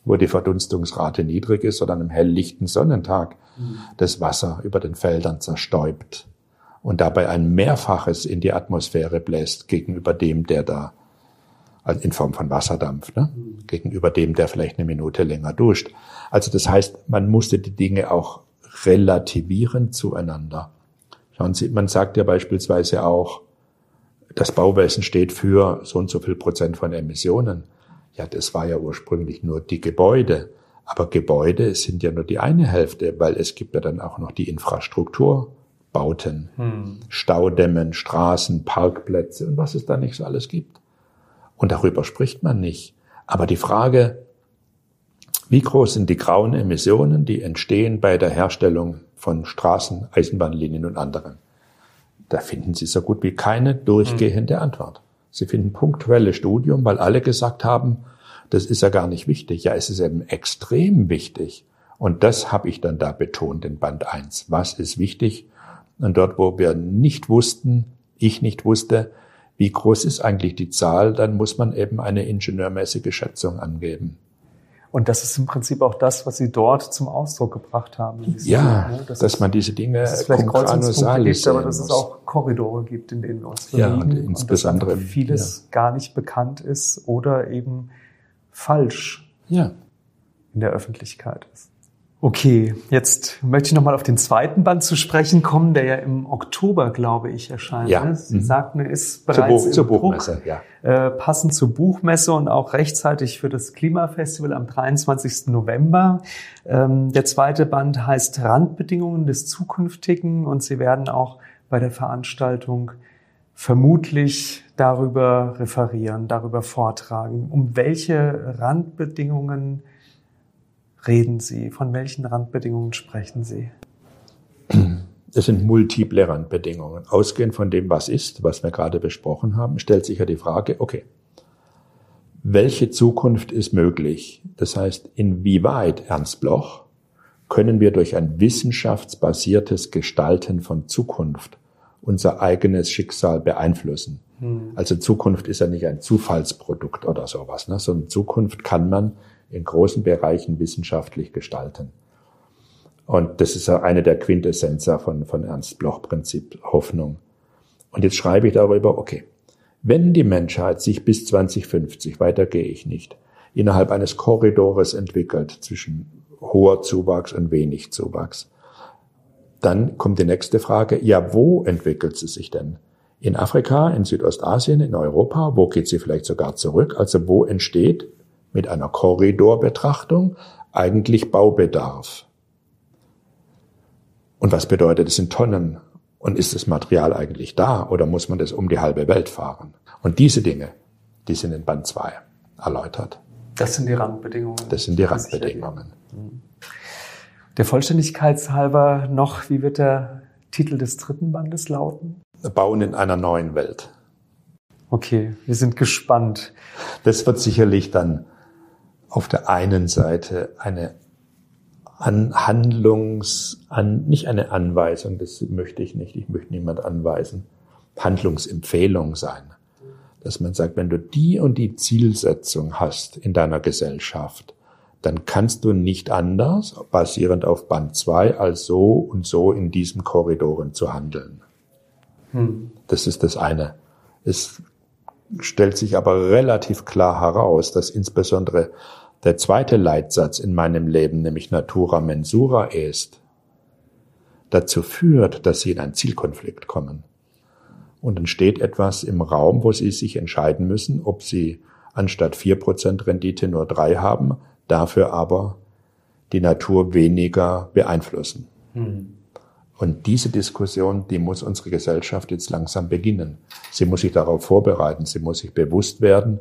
wo die Verdunstungsrate niedrig ist, sondern im helllichten Sonnentag mhm. das Wasser über den Feldern zerstäubt und dabei ein Mehrfaches in die Atmosphäre bläst gegenüber dem, der da also in Form von Wasserdampf, ne? Mhm. gegenüber dem, der vielleicht eine Minute länger duscht. Also das heißt, man musste die Dinge auch relativieren zueinander. Schauen Sie, man sagt ja beispielsweise auch, das Bauwesen steht für so und so viel Prozent von Emissionen. Ja, das war ja ursprünglich nur die Gebäude. Aber Gebäude sind ja nur die eine Hälfte, weil es gibt ja dann auch noch die Infrastruktur, Bauten, hm. Staudämmen, Straßen, Parkplätze und was es da nicht so alles gibt. Und darüber spricht man nicht. Aber die Frage, wie groß sind die grauen Emissionen, die entstehen bei der Herstellung von Straßen, Eisenbahnlinien und anderen? Da finden Sie so gut wie keine durchgehende hm. Antwort. Sie finden punktuelle Studium, weil alle gesagt haben, das ist ja gar nicht wichtig. Ja, es ist eben extrem wichtig. Und das habe ich dann da betont in Band 1. Was ist wichtig? Und dort, wo wir nicht wussten, ich nicht wusste, wie groß ist eigentlich die Zahl, dann muss man eben eine ingenieurmäßige Schätzung angeben. Und das ist im Prinzip auch das, was Sie dort zum Ausdruck gebracht haben. Ja, ne? dass, dass man diese Dinge dass es vielleicht Kreuzungspunkte gibt, aber dass es auch Korridore gibt, in denen wir uns bewegen. Ja, und insbesondere und dass vieles ja. gar nicht bekannt ist oder eben falsch ja. in der Öffentlichkeit ist. Okay, jetzt möchte ich nochmal auf den zweiten Band zu sprechen kommen, der ja im Oktober, glaube ich, erscheint. Ja. Ne? Sie mhm. sagten, er ist bereits zur, Buch, zur Buchmesse, Druck, ja. Äh, passend zur Buchmesse und auch rechtzeitig für das Klimafestival am 23. November. Ähm, der zweite Band heißt Randbedingungen des Zukünftigen und Sie werden auch bei der Veranstaltung vermutlich darüber referieren, darüber vortragen. Um welche Randbedingungen reden Sie? Von welchen Randbedingungen sprechen Sie? Es sind multiple Randbedingungen. Ausgehend von dem, was ist, was wir gerade besprochen haben, stellt sich ja die Frage, okay, welche Zukunft ist möglich? Das heißt, inwieweit, Ernst Bloch, können wir durch ein wissenschaftsbasiertes Gestalten von Zukunft unser eigenes Schicksal beeinflussen? Hm. Also Zukunft ist ja nicht ein Zufallsprodukt oder sowas, ne? sondern Zukunft kann man in großen Bereichen wissenschaftlich gestalten. Und das ist eine der Quintessenzen von, von Ernst Bloch Prinzip Hoffnung. Und jetzt schreibe ich darüber, okay, wenn die Menschheit sich bis 2050, weiter gehe ich nicht, innerhalb eines Korridores entwickelt zwischen hoher Zuwachs und wenig Zuwachs, dann kommt die nächste Frage, ja, wo entwickelt sie sich denn? In Afrika, in Südostasien, in Europa, wo geht sie vielleicht sogar zurück? Also wo entsteht mit einer Korridorbetrachtung eigentlich Baubedarf? Und was bedeutet es in Tonnen? Und ist das Material eigentlich da oder muss man das um die halbe Welt fahren? Und diese Dinge, die sind in Band 2 erläutert. Das sind die Randbedingungen. Das sind die Randbedingungen. Der Vollständigkeit halber noch, wie wird der Titel des dritten Bandes lauten? Bauen in einer neuen Welt. Okay, wir sind gespannt. Das wird sicherlich dann auf der einen Seite eine an Handlungs, an, nicht eine Anweisung, das möchte ich nicht, ich möchte niemand anweisen, Handlungsempfehlung sein. Dass man sagt, wenn du die und die Zielsetzung hast in deiner Gesellschaft, dann kannst du nicht anders, basierend auf Band 2, als so und so in diesen Korridoren zu handeln. Hm. Das ist das eine. Es stellt sich aber relativ klar heraus, dass insbesondere der zweite Leitsatz in meinem Leben, nämlich Natura Mensura est, dazu führt, dass sie in einen Zielkonflikt kommen. Und dann steht etwas im Raum, wo sie sich entscheiden müssen, ob sie anstatt vier Prozent Rendite nur drei haben, dafür aber die Natur weniger beeinflussen. Hm. Und diese Diskussion, die muss unsere Gesellschaft jetzt langsam beginnen. Sie muss sich darauf vorbereiten, sie muss sich bewusst werden,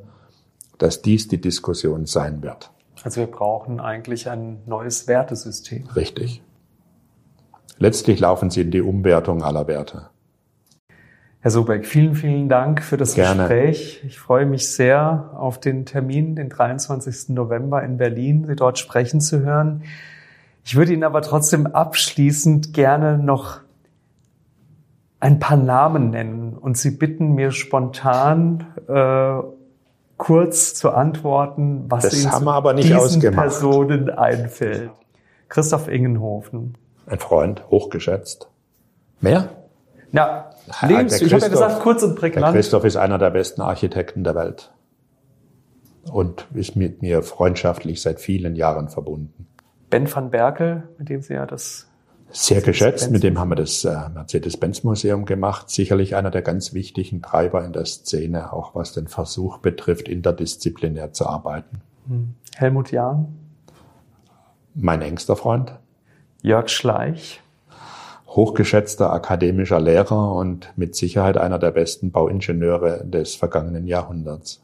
dass dies die Diskussion sein wird. Also wir brauchen eigentlich ein neues Wertesystem. Richtig. Letztlich laufen sie in die Umwertung aller Werte. Herr Sobeck, vielen, vielen Dank für das Gerne. Gespräch. Ich freue mich sehr auf den Termin, den 23. November in Berlin, Sie dort sprechen zu hören. Ich würde Ihnen aber trotzdem abschließend gerne noch ein paar Namen nennen und Sie bitten mir spontan äh, kurz zu antworten, was das Ihnen haben wir aber nicht diesen ausgemacht. Personen einfällt. Christoph Ingenhofen. Ein Freund, hochgeschätzt. Mehr? Ja, Lebens, ich habe ja gesagt, kurz und prägnant. Der Christoph ist einer der besten Architekten der Welt und ist mit mir freundschaftlich seit vielen Jahren verbunden. Ben van Berkel, mit dem Sie ja das sehr geschätzt. Mit dem haben wir das äh, Mercedes-Benz-Museum gemacht. Sicherlich einer der ganz wichtigen Treiber in der Szene, auch was den Versuch betrifft, interdisziplinär zu arbeiten. Hm. Helmut Jahn. Mein engster Freund. Jörg Schleich. Hochgeschätzter akademischer Lehrer und mit Sicherheit einer der besten Bauingenieure des vergangenen Jahrhunderts.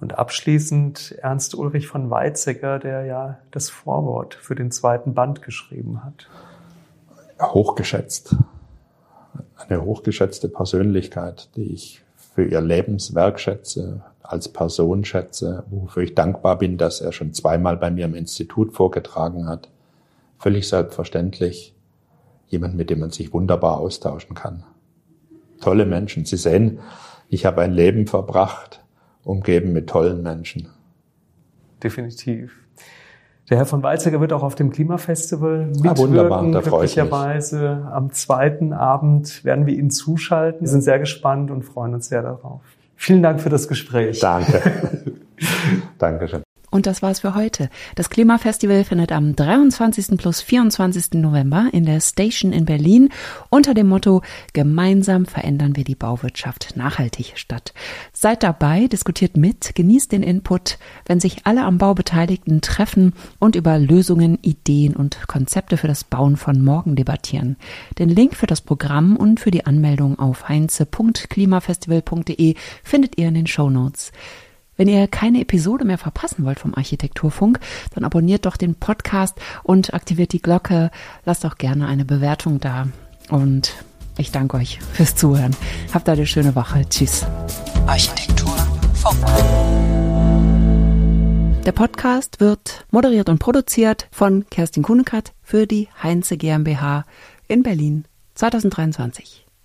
Und abschließend Ernst Ulrich von Weizsäcker, der ja das Vorwort für den zweiten Band geschrieben hat. Hochgeschätzt. Eine hochgeschätzte Persönlichkeit, die ich für ihr Lebenswerk schätze, als Person schätze, wofür ich dankbar bin, dass er schon zweimal bei mir im Institut vorgetragen hat. Völlig selbstverständlich. Jemand, mit dem man sich wunderbar austauschen kann. Tolle Menschen. Sie sehen, ich habe ein Leben verbracht, umgeben mit tollen Menschen. Definitiv. Der Herr von Weizsäcker wird auch auf dem Klimafestival mitwirken. Ah, wunderbar, da freue ich mich. Am zweiten Abend werden wir ihn zuschalten. Wir sind sehr gespannt und freuen uns sehr darauf. Vielen Dank für das Gespräch. Danke. Dankeschön. Und das war's für heute. Das Klimafestival findet am 23. plus 24. November in der Station in Berlin unter dem Motto Gemeinsam verändern wir die Bauwirtschaft nachhaltig statt. Seid dabei, diskutiert mit, genießt den Input, wenn sich alle am Bau Beteiligten treffen und über Lösungen, Ideen und Konzepte für das Bauen von morgen debattieren. Den Link für das Programm und für die Anmeldung auf heinze.klimafestival.de findet ihr in den Show Notes. Wenn ihr keine Episode mehr verpassen wollt vom Architekturfunk, dann abonniert doch den Podcast und aktiviert die Glocke. Lasst auch gerne eine Bewertung da. Und ich danke euch fürs Zuhören. Habt eine schöne Woche. Tschüss. Architekturfunk. Der Podcast wird moderiert und produziert von Kerstin Kunekat für die Heinze GmbH in Berlin 2023.